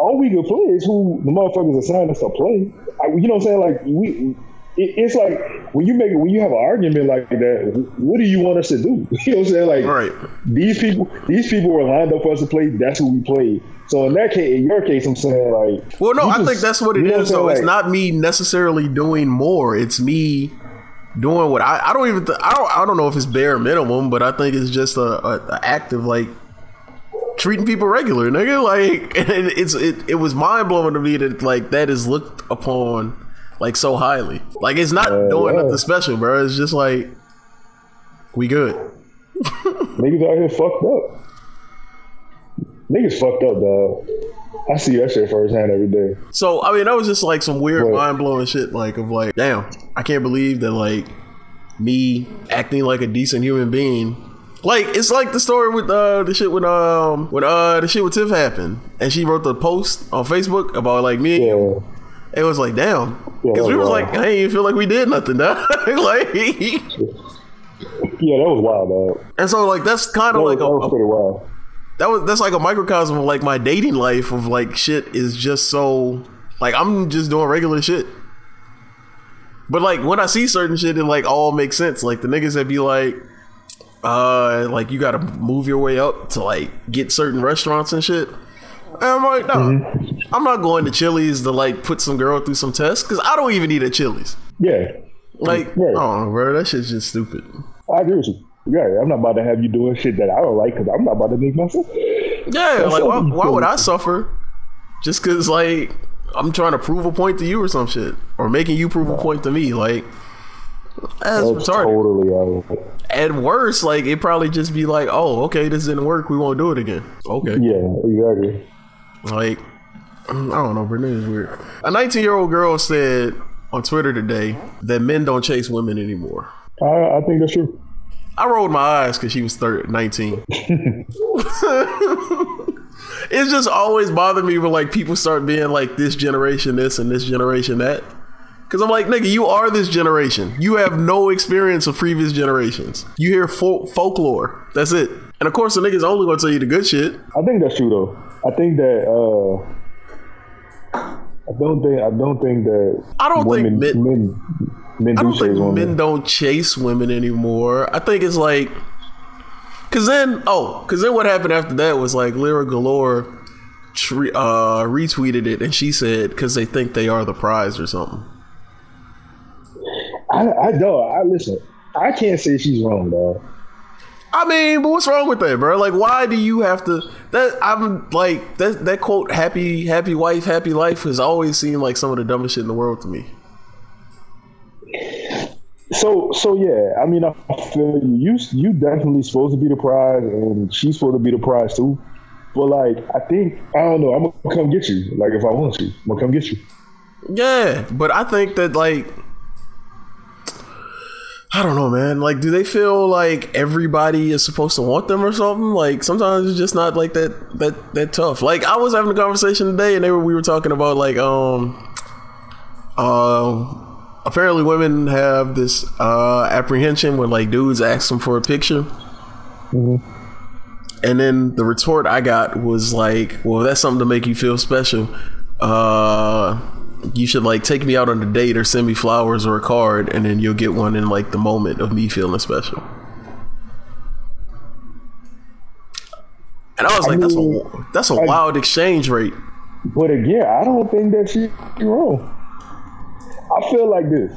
all we could play is who the motherfuckers assigned us to play. I, you know what I'm saying? Like we, it, it's like when you make when you have an argument like that, what do you want us to do? You know what I'm saying? Like right. these people, these people were lined up for us to play. That's who we played. So in that case, in your case, I'm saying like, well, no, I just, think that's what it is. So like, it's not me necessarily doing more. It's me doing what I, I don't even th- I don't I don't know if it's bare minimum, but I think it's just a, a, a active like treating people regular, nigga. Like it's it, it was mind blowing to me that like that is looked upon like so highly. Like it's not uh, doing yeah. nothing special, bro. It's just like we good. Niggas out here fucked up. Niggas fucked up, dog. I see that shit firsthand every day. So I mean, that was just like some weird, mind blowing shit. Like of like, damn, I can't believe that like me acting like a decent human being like it's like the story with uh the shit with um when uh the shit with Tiff happened and she wrote the post on Facebook about like me. Yeah. It was like damn, because yeah, we was like, I didn't even feel like we did nothing. Dog. like, yeah, that was wild, dog. And so like that's kind of like that was pretty wild. That was that's like a microcosm of like my dating life of like shit is just so like I'm just doing regular shit. But like when I see certain shit, it like all makes sense. Like the niggas that be like, uh, like you got to move your way up to like get certain restaurants and shit. And I'm like, no, mm-hmm. I'm not going to Chili's to like put some girl through some tests because I don't even eat at Chili's. Yeah, like, oh, bro, that shit's just stupid. I agree with you. Yeah, I'm not about to have you doing shit that I don't like because I'm not about to make myself. Yeah, like why, why would I suffer just because like I'm trying to prove a point to you or some shit, or making you prove a point to me? Like that's, That's. Totally At worst, like it probably just be like, oh, okay, this didn't work. We won't do it again. Okay. Yeah, exactly. Like, I don't know, but is weird. A 19 year old girl said on Twitter today that men don't chase women anymore. I, I think that's true. I rolled my eyes because she was 30, 19. it's just always bothered me when like people start being like this generation this and this generation that. Because I'm like, nigga, you are this generation. You have no experience of previous generations. You hear fol- folklore. That's it. And of course, the nigga's only gonna tell you the good shit. I think that's true though. I think that. uh I don't think. I don't think that. I don't women, think men. men, men I don't think women. men don't chase women anymore. I think it's like. Cause then, oh, cause then what happened after that was like Lira Galore uh, retweeted it, and she said, "Cause they think they are the prize or something." I, I don't. I listen. I can't say she's wrong, though. I mean, but what's wrong with that, bro? Like, why do you have to? That I'm like that. That quote, "Happy, happy wife, happy life," has always seemed like some of the dumbest shit in the world to me. So, so yeah. I mean, I feel you. You, you definitely supposed to be the prize, and she's supposed to be the prize too. But like, I think I don't know. I'm gonna come get you. Like, if I want you, I'm gonna come get you. Yeah, but I think that like I don't know, man. Like, do they feel like everybody is supposed to want them or something? Like, sometimes it's just not like that that that tough. Like, I was having a conversation today, and they were we were talking about like um uh apparently women have this uh, apprehension when like dudes ask them for a picture. And then the retort I got was like, "Well, that's something to make you feel special. Uh, you should like take me out on a date or send me flowers or a card, and then you'll get one in like the moment of me feeling special." And I was like, "That's a that's a wild exchange rate." But again, I don't think that she's wrong. I feel like this.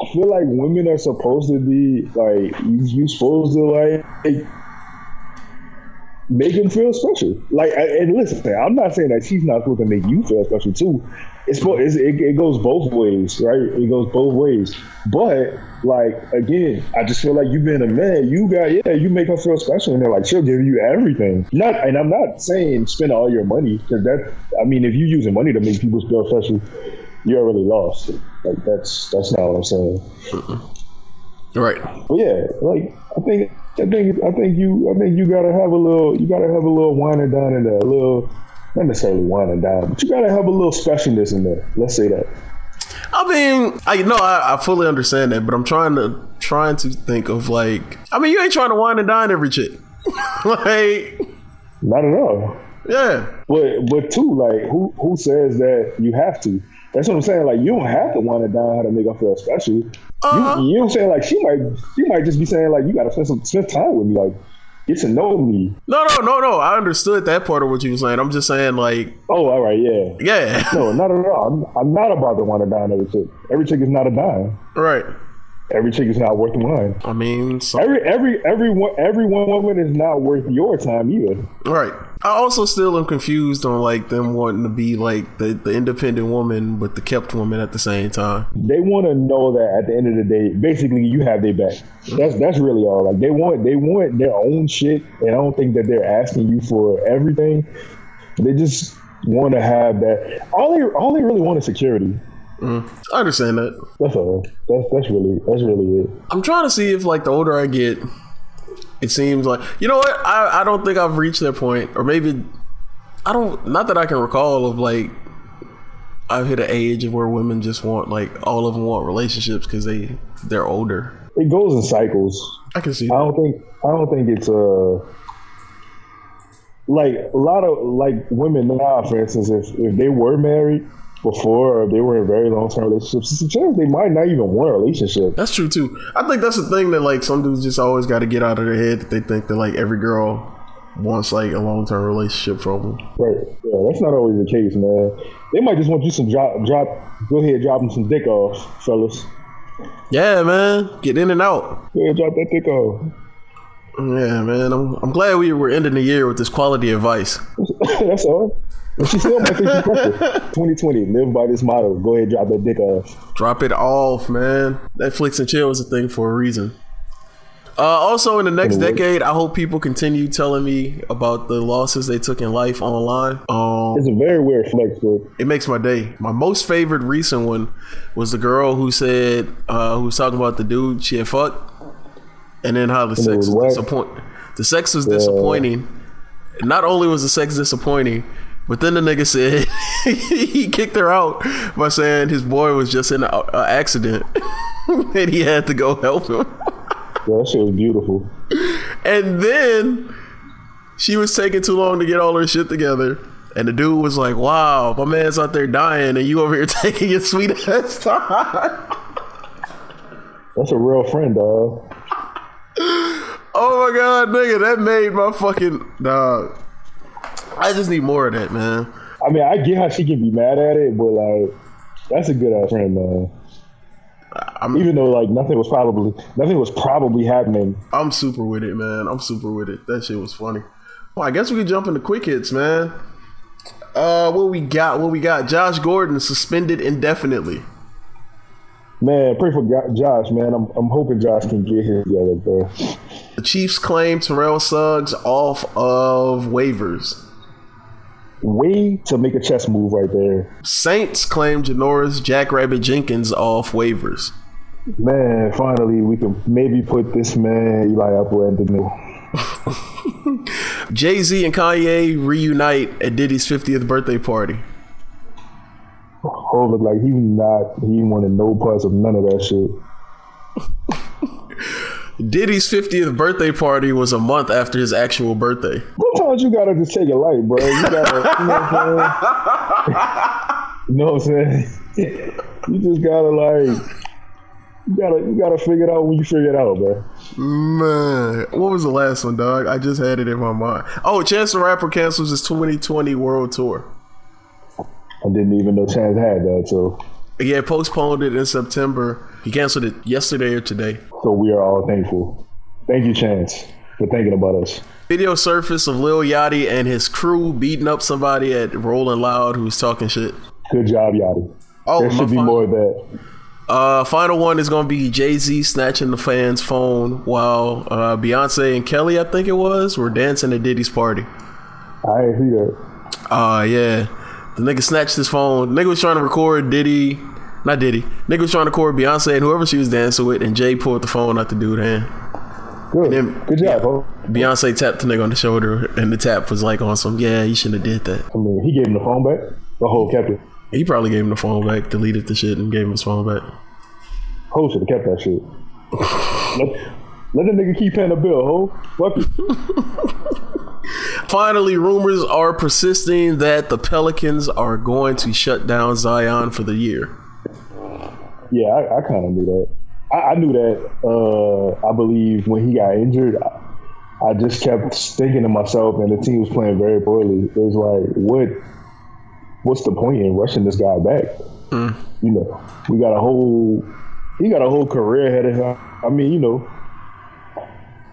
I feel like women are supposed to be like you, you supposed to like make them feel special. Like, and listen, I'm not saying that she's not supposed to make you feel special too. It's, it's it, it goes both ways, right? It goes both ways. But like again, I just feel like you being a man, you got yeah, you make her feel special, and they're like she'll give you everything. Not, and I'm not saying spend all your money because that. I mean, if you're using money to make people feel special, you're really lost. Like that's that's not what I'm saying. Right. Yeah, like I think I think I think you I think you gotta have a little you gotta have a little wine and dine in there, a little not necessarily wine and dine, but you gotta have a little specialness in there. Let's say that. I mean, I know I, I fully understand that, but I'm trying to trying to think of like, I mean, you ain't trying to wine and dine every chick, like, Not at all. yeah, But but too, like who who says that you have to? That's what I'm saying. Like you don't have to want to down how to make her feel special. Uh-huh. You, you know what I'm saying? Like she might she might just be saying like you gotta spend some spend time with me, like get to know me. no, no, no, no. I understood that part of what you were saying. I'm just saying, like, Oh, all right, yeah. yeah, No, not at all. I'm, I'm not about to want to dine every chick. Every chick is not a dime. right. Every chick is not worth the wine. I mean, Every every every one every one woman is not worth your time either. right. I also still am confused on like them wanting to be like the, the independent woman but the kept woman at the same time. They want to know that at the end of the day, basically you have their back. That's that's really all. Like they want they want their own shit, and I don't think that they're asking you for everything. They just want to have that. All they all they really want is security. Mm. I understand that. That's all. That's that's really that's really it. I'm trying to see if like the older I get, it seems like you know what I I don't think I've reached that point, or maybe I don't. Not that I can recall of like I've hit an age of where women just want like all of them want relationships because they they're older. It goes in cycles. I can see. I don't think I don't think it's uh like a lot of like women now, for instance, if if they were married before or they were in very long term relationships, it's a chance they might not even want a relationship. That's true too. I think that's the thing that like some dudes just always got to get out of their head that they think that like every girl wants like a long term relationship from them. Right. Yeah, that's not always the case, man. They might just want you some drop drop go ahead, drop them some dick off, fellas. Yeah, man, get in and out. Go ahead, drop that dick off. Yeah, man. I'm I'm glad we were ending the year with this quality advice. that's all. And she still might think she's perfect. 2020, live by this motto. Go ahead, drop that dick off. Drop it off, man. Netflix and chill is a thing for a reason. Uh, also, in the next decade, I hope people continue telling me about the losses they took in life online. Um, It's a very weird flex, but it makes my day. My most favorite recent one was the girl who said uh, who was talking about the dude she had fucked, and then how the it sex was was whack. The sex was disappointing. Not only was the sex disappointing, but then the nigga said he kicked her out by saying his boy was just in an accident and he had to go help him. yeah, that shit was beautiful. And then she was taking too long to get all her shit together. And the dude was like, wow, my man's out there dying and you over here taking your sweet ass time. That's a real friend, dog. Oh my god, nigga, that made my fucking dog. I just need more of that, man. I mean, I get how she can be mad at it, but like, that's a good ass friend, man. I'm Even though like nothing was probably nothing was probably happening. I'm super with it, man. I'm super with it. That shit was funny. Well, I guess we could jump into quick hits, man. Uh, what we got? What we got? Josh Gordon suspended indefinitely. Man, pray for Josh, man. I'm I'm hoping Josh can get his together, bro. The Chiefs claim Terrell Suggs off of waivers. Way to make a chess move right there, Saints claim Janoris Jackrabbit Jenkins off waivers. man. Finally, we can maybe put this man Eli Apple at the new. Jay Z and Kanye reunite at Diddy's 50th birthday party. Oh looked like he not he wanted no parts of none of that shit. Diddy's 50th birthday party was a month after his actual birthday. Sometimes you gotta just take it light, bro. You gotta, you know what I'm saying? you know what I'm saying? you just gotta like, you gotta, you gotta figure it out when you figure it out, bro. Man, what was the last one, dog? I just had it in my mind. Oh, Chance the Rapper cancels his 2020 world tour. I didn't even know Chance had that, so. Yeah, postponed it in September. He canceled it yesterday or today. So we are all thankful. Thank you, Chance, for thinking about us. Video surface of Lil Yachty and his crew beating up somebody at Rolling Loud who was talking shit. Good job, Yachty. Oh, there should be more of that. Uh, final one is gonna be Jay Z snatching the fan's phone while uh, Beyonce and Kelly, I think it was, were dancing at Diddy's party. I didn't see that. Uh yeah. The nigga snatched his phone. Nigga was trying to record Diddy. Not Diddy. Nigga was trying to record Beyonce and whoever she was dancing with, and Jay pulled the phone out the dude's hand. Good. then- Good job, bro. Beyonce tapped the nigga on the shoulder, and the tap was like on some, yeah, you shouldn't have did that. I mean, he gave him the phone back. The whole kept it. He probably gave him the phone back, deleted the shit, and gave him his phone back. Ho should have kept that shit. let, let the nigga keep paying the bill, ho. Fuck it. Finally, rumors are persisting that the Pelicans are going to shut down Zion for the year. Yeah, I, I kind of knew that. I, I knew that. Uh, I believe when he got injured, I, I just kept thinking to myself, and the team was playing very poorly. It was like, what? What's the point in rushing this guy back? You know, we got a whole. He got a whole career ahead of him. I mean, you know.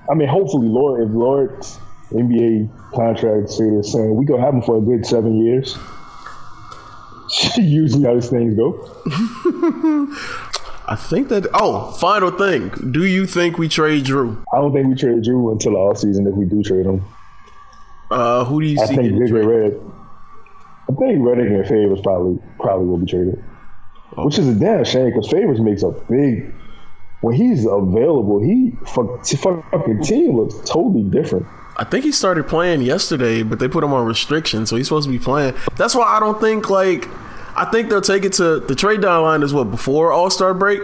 I mean, hopefully, Lord, if Lord's NBA contract say the same, we gonna have him for a good seven years. Usually, how these things go. I think that. Oh, final thing. Do you think we trade Drew? I don't think we trade Drew until the offseason if we do trade him. Uh, who do you I see think getting JJ traded? Redick. I think Redick and Favors probably probably will be traded, which is a damn shame because Favors makes a big. When he's available, he fuck, fucking team looks totally different. I think he started playing yesterday, but they put him on restriction, so he's supposed to be playing. That's why I don't think like. I think they'll take it to the trade deadline is what before All Star break.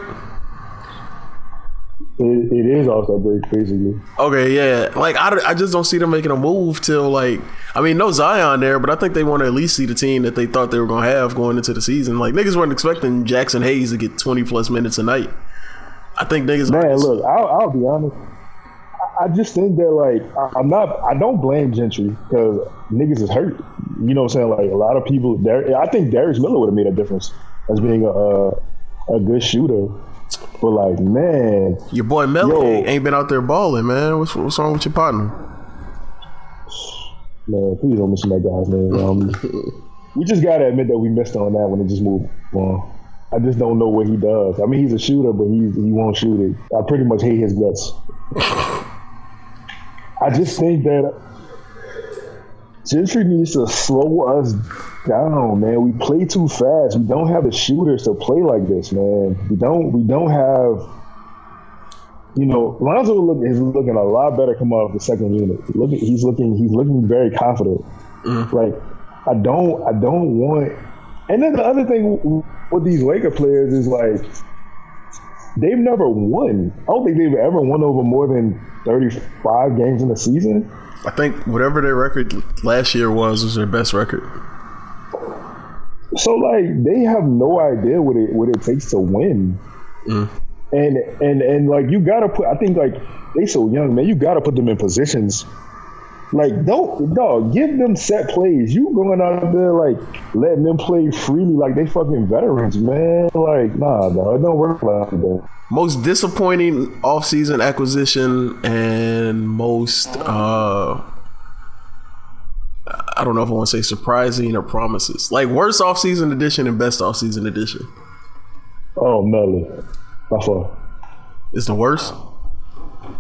It, it is also break basically. Okay, yeah. Like I, I just don't see them making a move till like I mean no Zion there, but I think they want to at least see the team that they thought they were gonna have going into the season. Like niggas weren't expecting Jaxson Hayes to get twenty plus minutes a night. I think niggas Man, look, I'll, I'll be honest. I- just think that like I- I'm not. I don't blame Gentry because niggas is hurt. You know what I'm saying? Like a lot of people. Dar- I think Darius Miller would have made a difference as being a a, a good shooter. But like, man, your boy Melli Yo. ain't, been out there balling, man. What's what's wrong with your partner? man, please don't mention that guy's name. Um, we just gotta admit that we missed on that one and just move on. I just don't know what he does. I mean, he's a shooter, but he he won't shoot it. I pretty much hate his guts. I just think that Gentry needs to slow us down, man. We play too fast. We don't have the shooters to play like this, man. We don't. We don't have. You know, Lonzo look, is looking a lot better coming off the second unit. Look, he's looking. He's looking very confident. Mm-hmm. Like, I don't. I don't want. And then the other thing with these Laker players is like, they've never won. I don't think they've ever won over more than thirty-five games in a season. I think whatever their record last year was was their best record. So like they have no idea what it what it takes to win. Mm. And and and like you gotta put I think like they so young, man, you gotta put them in positions. Like don't dog, give them set plays. You going out there like letting them play freely like they fucking veterans, man. Like, nah, dog, it don't work like that. Most disappointing offseason acquisition and most uh I don't know if I want to say surprising or promises. Like worst offseason edition and best offseason edition. Oh Melli. By far. It's the worst.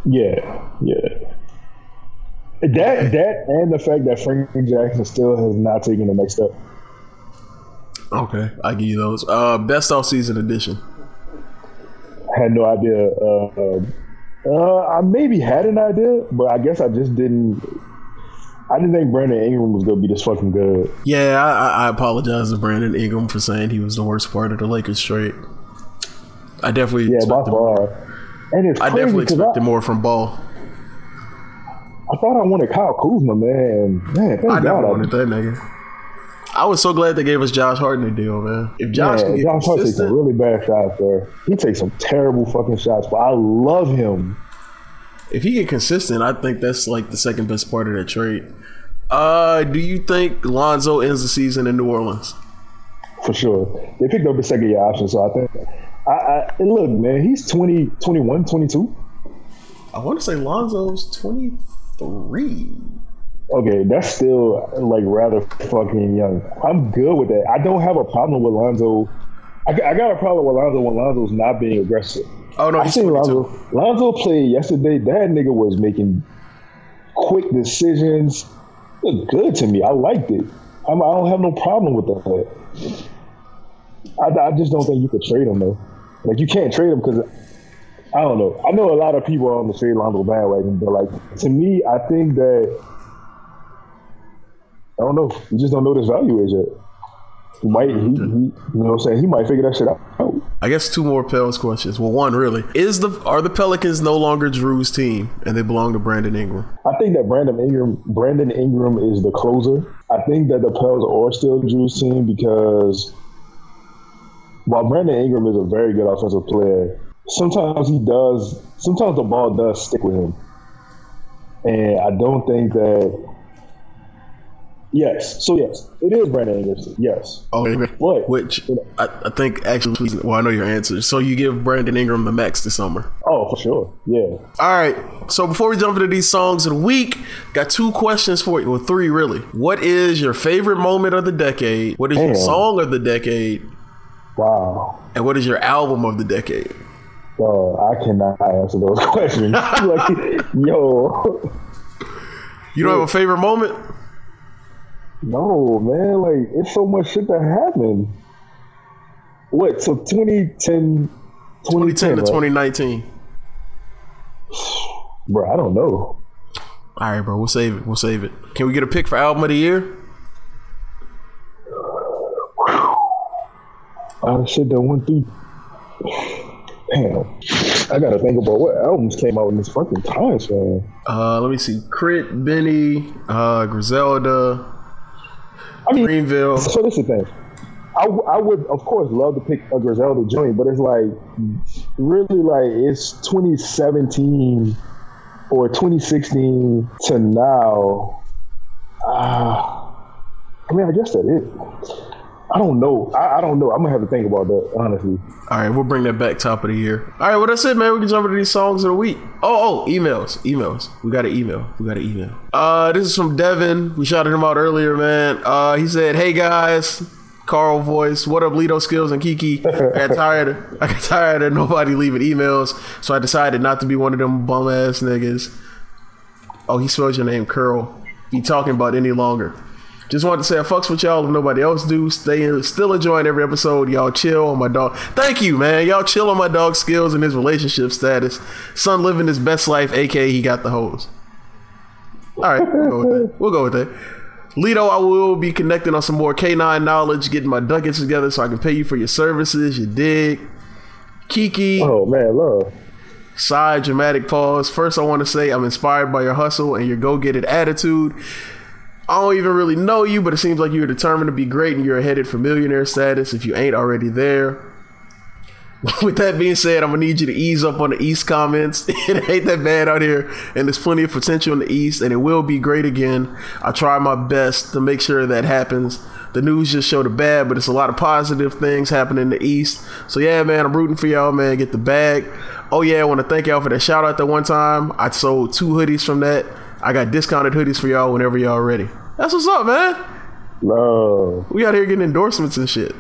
Yeah, yeah. That that and the fact that Frank Jackson still has not taken the next step. Okay, I give you those. Uh best offseason edition. I had no idea. Uh, uh, I maybe had an idea, but I guess I just didn't. I didn't think Brandon Ingram was gonna be this fucking good. Yeah, I, I apologize to Brandon Ingram for saying he was the worst part of the Lakers trade. I definitely Yeah, by far. And it's I definitely expected I, more from Ball. I thought I wanted Kyle Kuzma, man. Man, thank I never I- wanted that nigga. I was so glad they gave us Josh Harden a deal, man. If Josh get Josh Hart takes some really bad shots, bro. He takes some terrible fucking shots, but I love him. if he get consistent, I think that's like the second best part of that trade. Uh, do you think Lonzo ends the season in New Orleans? for sure. They picked up a second year option, so I think. I, I and look, man, he's 20, 21, 22. I want to say Lonzo's twenty three. Okay, that's still like rather fucking young. I'm good with that. I don't have a problem with Lonzo. I, got- I got a problem with Lonzo when Lonzo's not being aggressive. Oh no, I seen. Lonzo. Lonzo played yesterday. That nigga was making quick decisions. Looked good to me. I liked it. I'm, I don't have no problem with that. I, I just don't think you could trade him though. Like you can't trade him because I don't know. I know a lot of people are on the trade Lonzo bandwagon, but like to me, I think that I don't know. You just don't know what his value is yet. He might, he, he, you know what I'm saying? He might figure that shit out. I guess two more Pels questions. Well, one really is the are the Pelicans no longer Drew's team and they belong to Brandon Ingram? I think that Brandon Ingram, Brandon Ingram is the closer. I think that the Pels are still Drew's team because while Brandon Ingram is a very good offensive player, sometimes he does. Sometimes the ball does stick with him, and I don't think that. Yes, so yes, it is Brandon Ingram's team. Yes, Oh, What? which I, I think actually, well, I know your answer. So you give Brandon Ingram the max this summer. oh for sure, yeah. All right. So before we jump into these songs of the week, got two questions for you. Well, three really. What is your favorite moment of the decade? What is your song of the decade? Wow. And what is your album of the decade? So I cannot answer those questions. like, yo, You don't have a favorite moment? No, man, like it's so much shit that happened. What? So 2010, 2010 to right? 2019. Bro, I don't know. All right, bro. We'll save it. We'll save it. Can we get a pick for album of the year? The shit that went through. Damn, I gotta think about what albums came out in this fucking time span. Uh, let me see. Crit, Benny, uh, Griselda, I mean, Greenville. so this is the thing. I, w- I would of course love to pick a Griselda joint, but it's like really like it's 2017 or 2016 to now. Ah, I mean, I guess that is. I don't know. I, I don't know. I'm gonna have to think about that honestly. All right, we'll bring that back top of the year. All right, well that's it, man. We can jump into these songs of the week. Oh, oh, emails, emails. We got an email. We got an email. Uh, this is from Devin. We shouted him out earlier, man. Uh, he said, "Hey guys." Carl voice, what up, Lito Skillz and Kiki? I got tired. I got tired of nobody leaving emails, so I decided not to be one of them bum ass niggas. Oh, he spelled your name Curl. Be talking about any longer. Just wanted to say I fucks with y'all if nobody else do. Stay still enjoying every episode. Y'all chill on my dog. Thank you, man. Y'all chill on my dog Skillz and his relationship status. Son living his best life, aka he got the hose. All right, we'll go with that. We'll go with that. Lito, I will be connecting on some more K9 knowledge, getting my ducats together so I can pay you for your services. You dig? Kiki, Oh man, love. side dramatic pause. First, I want to say I'm inspired by your hustle and your go get it attitude. I don't even really know you, but it seems like you're determined to be great and you're headed for millionaire status if you ain't already there. With that being said, I'm gonna need you to ease up on the East comments. it ain't that bad out here, and there's plenty of potential in the East, and it will be great again. I try my best to make sure that happens. The news just showed the bad, but it's a lot of positive things happening in the East. So yeah, man, I'm rooting for y'all, man. Get the bag. Oh yeah, I want to thank y'all for that shout out that one time. I sold two hoodies from that. I got discounted hoodies for y'all whenever y'all ready. That's what's up, man. Love. We out here getting endorsements and shit.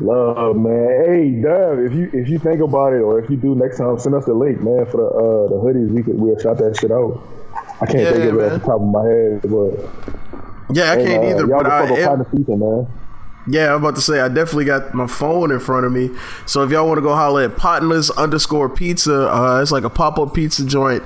Love, man. Hey, Dub, if you if you think about it, or if you do next time, send us the link, man, for the uh, the hoodies. We could we'll shout that shit out. I can't Yeah, think of it man. off the top of my head, but Yeah, I hey, can't uh, either. Y'all But I fuck am, find the season, man. Yeah, I'm about to say I definitely got my phone in front of me. So if y'all want to go holler at Partners underscore Pizza, uh, it's like a pop up pizza joint.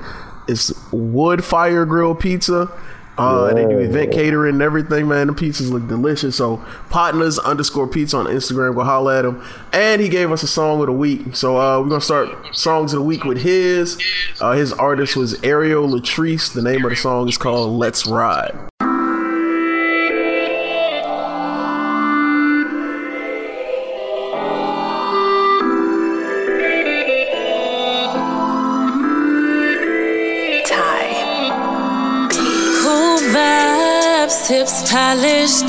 It's wood fire grill pizza, Uh, yeah. They do event catering and everything, man. The pizzas look delicious. So partners underscore pizza on Instagram. Go holla at him. And he gave us a song of the week. So uh, we're gonna start songs of the week with his. Uh, his artist was Airrielle Latrice. The name of the song is called "Let's Ride." Tips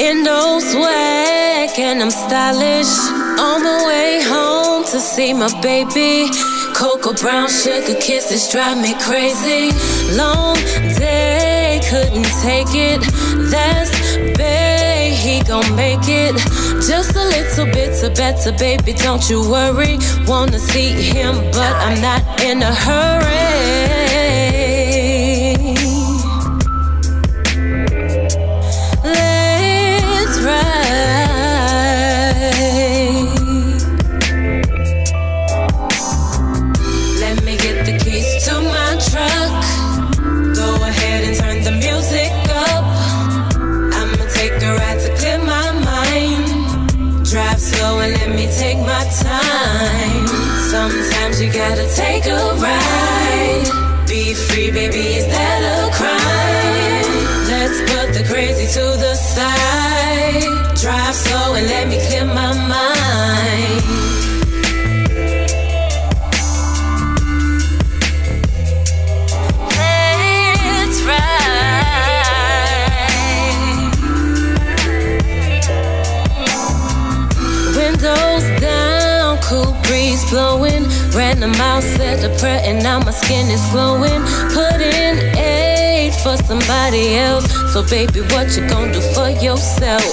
in Indo swag, and I'm stylish. On my way home to see my baby. Cocoa brown sugar kisses drive me crazy. Long day, couldn't take it. That's bae, he gon' make it. Just a little bit to better, baby, don't you worry. Wanna see him, but I'm not in a hurry. Prayer and now my skin is glowing. Put in eight for somebody else. So baby, what you gonna do for yourself?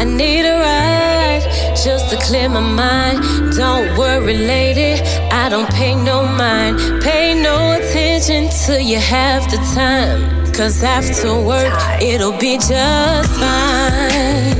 I need a ride just to clear my mind. Don't worry, lady, I don't pay no mind. Pay no attention till you have the time. Cause after work, it'll be just fine.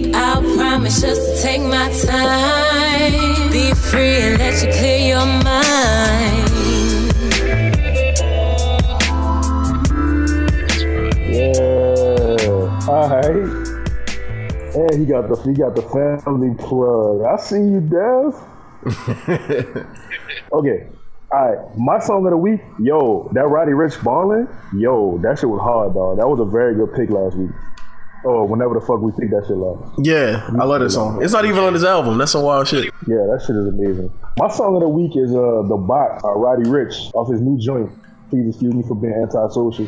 I'll promise just to take my time. Be free and let you clear your mind. Yeah, alright. And he got the he got the family plug. I see you, Dev. okay, all right, my song of the week, yo, that Roddy Rich ballin', yo, that shit was hard, dog. That was a very good pick last week. Oh, whenever the fuck we pick that shit last. Yeah, I love that song. It's not even on his album. That's some wild shit. Yeah, that shit is amazing. My song of the week is uh the Box, uh, Roddy Rich off his new joint. Please excuse me for being antisocial.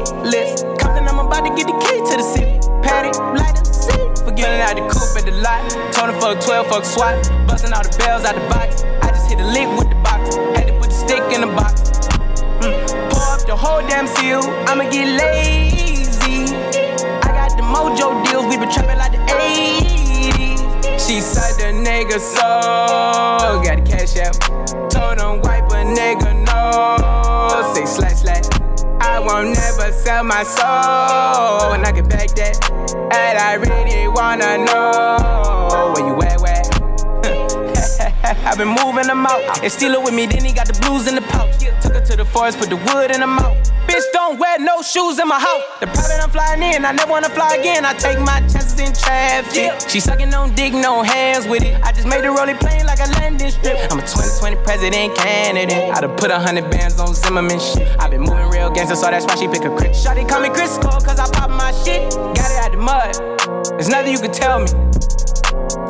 is keyless. Compton, I'm about to get the key to the city. Patty, light up, see. Forgetting out the coupe at the lot. Tony fuck 12, fuck SWAT. Busting all the bells out the box. I just hit a lick with the box. Had to put the stick in the box. Mm. Pour up the whole damn seal. I'ma get lazy. I got the mojo deals. We been trapping like the 80s. She said the nigga so. Got the cash out. Told him wipe a nigga no. Say slash slash. Won't never sell my soul. And I can back that. And I really wanna know where you at, where? I've been moving them out. And steal it with me, then he got the blues in the pouch. Took her to the forest, put the wood in the mouth. Bitch, don't wear no shoes in my house. The private I'm flying in, I never wanna fly again. I take my chances in traffic. She sucking on dick, no hands with it. I just made the rolling plane like a landing strip. I'm a 2020 president candidate. I done put a hundred bands on Zimmerman shit. I been moving real gangster, so that's why she pick a crit. Shotty call me Crisco, cause I pop my shit. Got it out the mud. There's nothing you can tell me.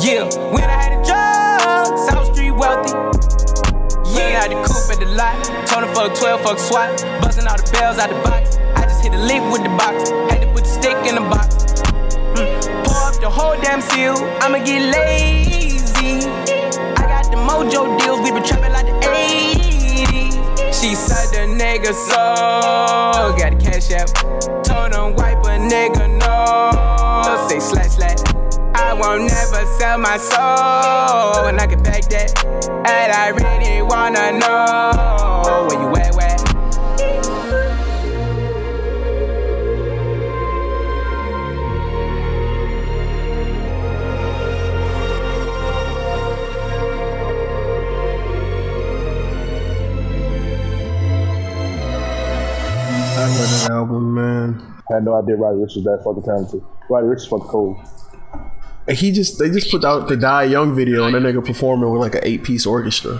Yeah, when I had a job, South Street wealthy. Yeah, had the coupe at the lot. Tony fuck 12, fuck SWAT. Busting all the bells out the box. I just hit a lick with the box. Had to put the stick in the box. Mm. Pour up the whole damn seal. I'ma get lazy. Mojo deals. We been trapping like the 80s. She said the nigga so. Got the cash out. Told him wipe a nigga no. Say slash slash. I won't never sell my soul, and I can back that. And I really wanna know where you at, where? I love that album, man. I had no idea Roddy Rich was that fucking talented. Roddy Rich is fucking cold. And he just they just put out the Die Young video and that nigga performing with like an eight piece orchestra.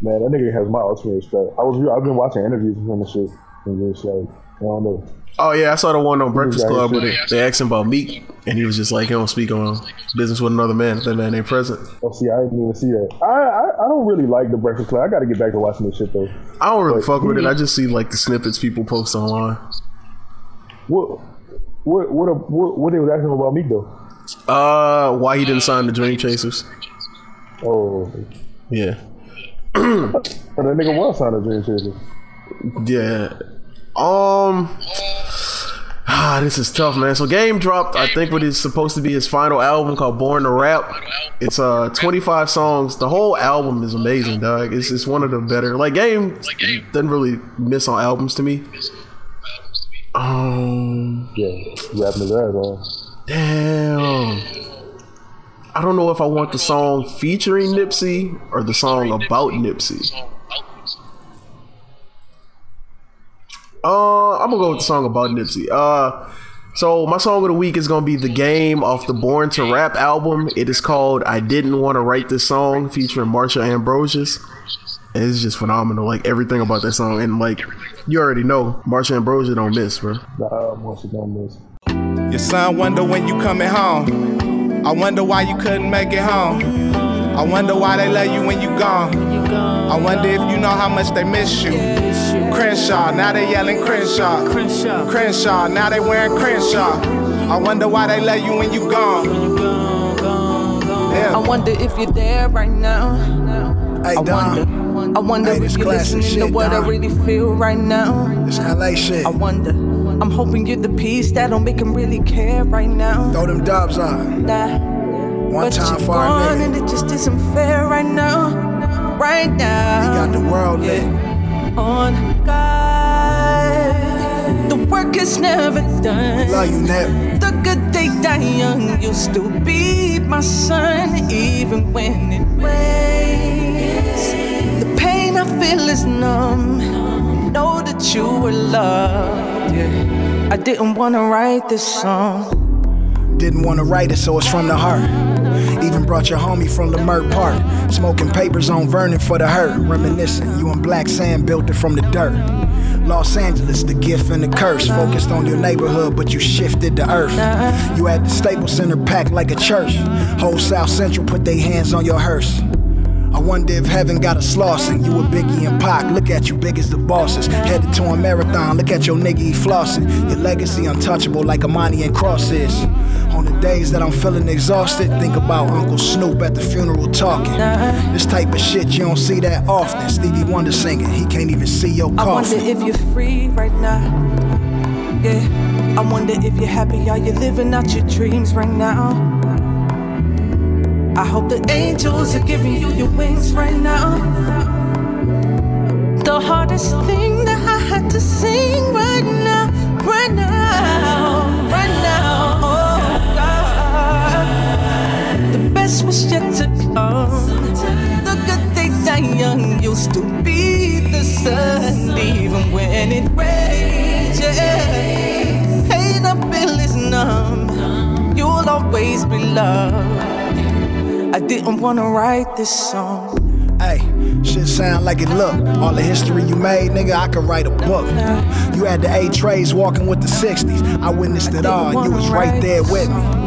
Man, that nigga has my ultimate respect. I was I've been watching interviews with him and shit. And just like, I don't know. Oh yeah, I saw the one on Breakfast Club where they, they asked him about Meek, and he was just like, he don't speak on business with another man. If that man ain't present. Oh, see, I didn't even see that. I, I I don't really like the Breakfast Club. I got to get back to watching this shit though. I don't really But fuck with it. I just see like the snippets people post online. What what what what, what they was asking about Meek though? Uh, why he didn't sign the Dream Chasers? Oh, Yeah, but that nigga was signed the Dream Chasers. yeah. Um. Ah, this is tough, man. So Game dropped, I think, what is supposed to be his final album called Born to Rap. It's uh 25 songs. The whole album is amazing, dog. It's it's one of the better. Like Game doesn't really miss on albums to me. Um, Yeah, rapping his ass off. damn. I don't know if I want the song featuring Nipsey or the song about Nipsey. Uh, I'm gonna go with the song about Nipsey. Uh, so my song of the week is gonna be "The Game" off the Born to Rap album. It is called "I Didn't Want to Write This Song," featuring Marsha Ambrosius. And it's just phenomenal, like everything about that song. And like you already know, Marsha Ambrosius don't miss, bro. Nah, once again, miss. Your son wonder when you coming home. I wonder why you couldn't make it home. I wonder why they let you when you gone. I wonder if you know how much they miss you. Crenshaw, now they yelling Crenshaw. Crenshaw, now they wearing Crenshaw. I wonder why they let you when you gone. I Yeah. wonder if you're there right now. Hey, I Dom. wonder. I wonder Hey, if you're classic listening to shit, what I really feel right now. This LA shit. I wonder. I'm hoping you're the piece that'll make him really care right now. Throw them dubs on. Nah. One but time you're for our gone and it just isn't fair right now. Right now. He got the world lit. On God. The work is never done. Love you, Nip. The good they die young, you'll still be my son, even when it rains. The pain I feel is numb. know that you were loved. Yeah. I didn't wanna write this song. Didn't want to write it, so it's from the heart. Even brought your homie from Leimert Park. Smoking papers on Vernon for the hurt. Reminiscing, you and Blacc Sam built it from the dirt. Los Angeles, the gift and the curse. Focused on your neighborhood, but you shifted the earth. You had the Staples Center packed like a church. Whole South Central put their hands on your hearse. I wonder if heaven got a Slauson. You a Biggie and Pac, look at you big as the bosses. Headed to a marathon, look at your nigga, he flossing. Your legacy untouchable like Amani and Cross is. On the days that I'm feeling exhausted, think about Uncle Snoop at the funeral talking. This type of shit you don't see that often. Stevie Wonder singing, he can't even see your coffin. I wonder if you're free right now. Yeah. I wonder if you're happy. Are you living out your dreams right now? I hope the angels are giving you your wings right now. The hardest thing that I had to sing right now, right now, right now. Oh God. The best was yet to come. The good things that young used to be the sun, even when it rains. Yeah. I feel is numb. You'll always be loved. I didn't wanna write this song. Hey, shit sound like it look. All the history you made, nigga, I could write a book. You had the A trays walking with the 60s. I witnessed it all, and you was right there with me.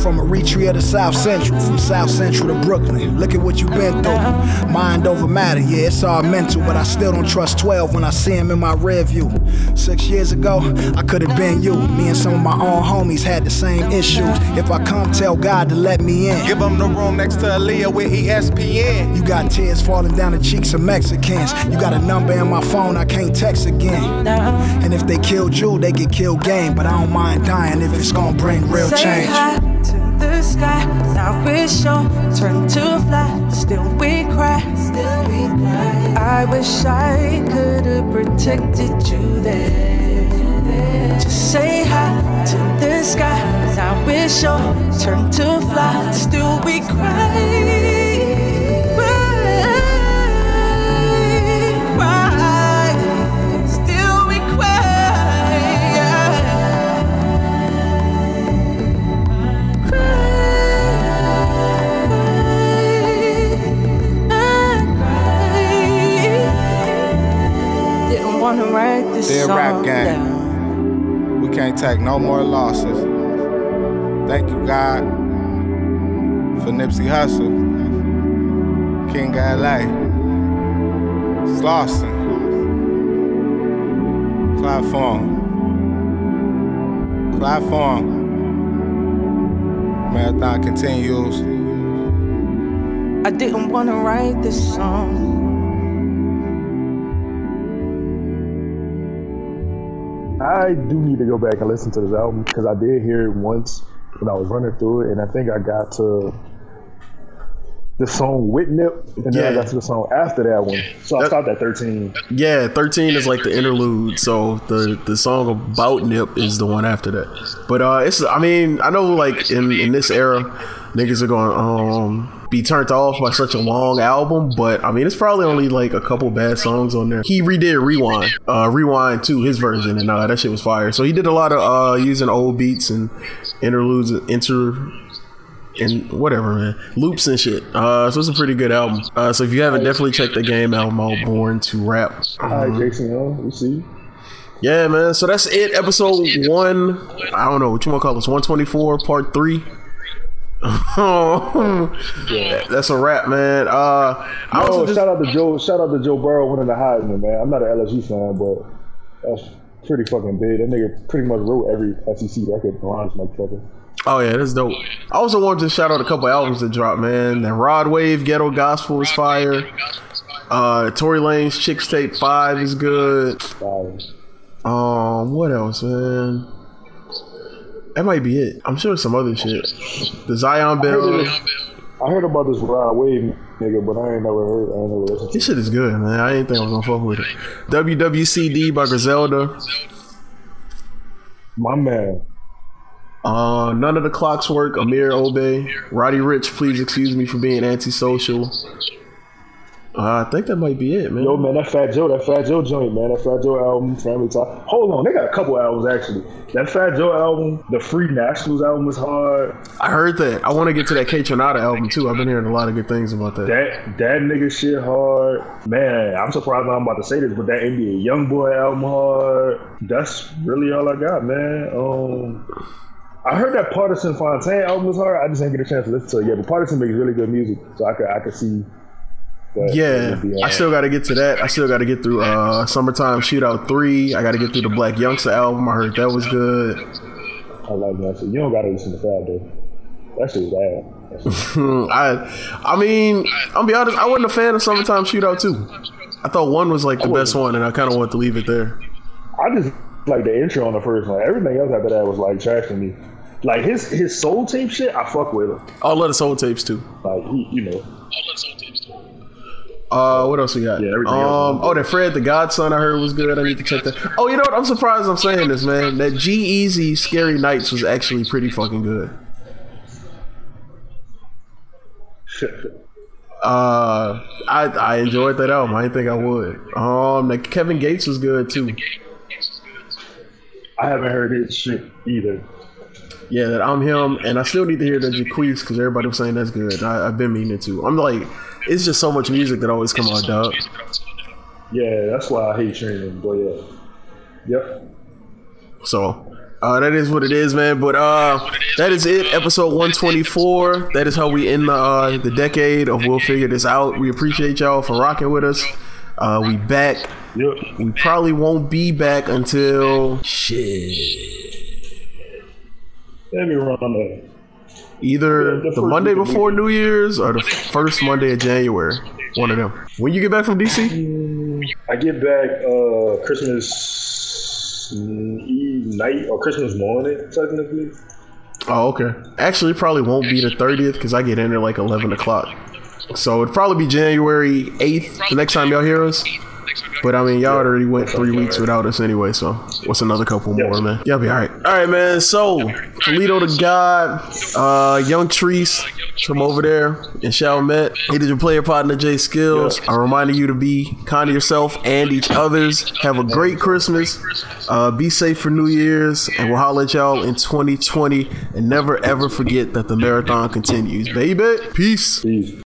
From Eritrea to South Central, from South Central to Brooklyn. Look at what you've been through. Mind over matter, yeah, it's all mental, but I still don't trust 12 when I see him in my rear view. Six years ago, I could have been you. Me and some of my own homies had the same issues. If I come, tell God to let me in. Give him the room next to Aaliyah with ESPN. You got tears falling down the cheeks of Mexicans. You got a number in my phone, I can't text again. And if they killed you, they get killed game. But I don't mind dying if it's gonna bring real Say change. The sky. Now wish your turn to fly. Still we cry. Still we cry. I wish I could have protected you there. Just say hi to the sky. Now your turn to fly. Still we. Cry, this song rap gang. down. We can't take no more losses. Thank you, God, for Nipsey Hussle, King of LA, Slauson, Clyde Farm, Clyde Farm. Marathon continues. I didn't wanna write this song. I do need to go back and listen to this album because I did hear it once when I was running through it, and I think I got to the song with Nip, and then I got to the song after that one. So I That- stopped at 13. Yeah, thirteen is like the interlude. So the the song about Nip is the one after that. But uh, it's I mean I know like in in this era, niggas are going um be turned off by such a long album. But I mean it's probably only like a couple bad songs on there. He redid Rewind, uh Rewind to his version, and uh, that shit was fire. So he did a lot of uh using old beats and interludes, inter and whatever, man, loops and shit. Uh, so it's a pretty good album. Uh, so if you haven't, definitely check the game album out, Born to Rap. All right, Jason Young, we see. Yeah, man. So that's it. Episode one. I don't know what you want to call this. One twenty four, part three. That's a wrap, man. Uh, I also just shout out to Joe. Shout out to Joe Burrow winning the Heisman, man. I'm not an LSU fan, but that's pretty fucking big. That nigga pretty much wrote every SEC record around this motherfucker. oh yeah, that's dope. I also wanted to shout out a couple albums that dropped, man. The Rod Wave Ghetto Gospel is fire. Uh, Tory Lanez Chicks Tape Five is good. Um, what else, man? That might be it. I'm sure some other shit. The Zion Bell. I heard about this Rod Wave nigga, but I ain't never heard. I ain't never listened. This shit is good, man. I didn't think I was gonna fuck with it. WWCD by Griselda. My man. Uh, none of the clocks work. Amir Obè. Roddy Rich, please excuse me for being antisocial. Uh, I think that might be it, man. Yo, man, that Fat Joe, that Fat Joe joint, man, that Fat Joe album, Family Talk. Hold on, they got a couple albums actually. That Fat Joe album, the Free Nationals album was hard. I heard that. I want to get to that Kaytranada album too. I've been hearing a lot of good things about that. That that nigga shit hard. Man, I'm surprised I'm about to say this, but that NBA YoungBoy album hard. That's really all I got, man. Um. I heard that Pardison Fontaine album was hard. I just didn't get a chance to listen to it yet. But Pardison makes really good music, so I could I could see. That Yeah, it would be I still got to get to that. I still got to get through uh, Summertime Shootout 3. I got to get through the Black Youngsta album. I heard that was good. I like that shit. You don't gotta listen to Fab though. That shit was bad. Shit- I I mean, I'll be honest, I wasn't a fan of Summertime Shootout 2. I thought one was like the best one, and I kind of want to leave it there. I just like the intro on the first one. Everything else after that was like trash to me. Like his his soul tape shit, I fuck with him. All of the soul tapes too. Like he, you know, Uh, what else we got? Yeah, everything else um, oh, that Fred the Godson I heard was good. I need to check that. Oh, you know what? I'm surprised I'm saying this, man. That G-Eazy Scary Nights was actually pretty fucking good. Uh, I I enjoyed that album. I didn't think I would. Um, that Kevin Gates was good too. I haven't heard his shit either. Yeah, that I'm him, and I still need to hear that Jaquees because everybody was saying that's good. I, I've been meaning to. I'm like, it's just so much music that always come out, dog. Yeah, that's why I hate streaming. But yeah, yep. So uh, that is what it is, man. But uh, that is it. Episode 124. That is how we end the uh, the decade of We'll Figure This Out. We appreciate y'all for rocking with us. Uh, we back. Yep. We probably won't be back until shit. Let me run on that. Either The the Monday before New Year's or the first Monday of January. One of them. When you get back from DC? I get back uh Christmas Eve night or Christmas morning, technically. Oh, okay. Actually, it probably won't be the 30th because I get in there like 11 o'clock. So it'd probably be January 8th the next time y'all hear us. But I mean, y'all already went three weeks without us anyway, so what's another couple more, man? Y'all be all right. All right, man. So, Toledo the God, uh, Young Treese from over there in Chalmette. He did your player partner, Jay Skillz. I'm reminding you to be kind to yourself and each others. Have a great Christmas. Uh, be safe for New Year's, and we'll holler at y'all in 2020. And never ever forget that the marathon continues, baby. Peace. Peace.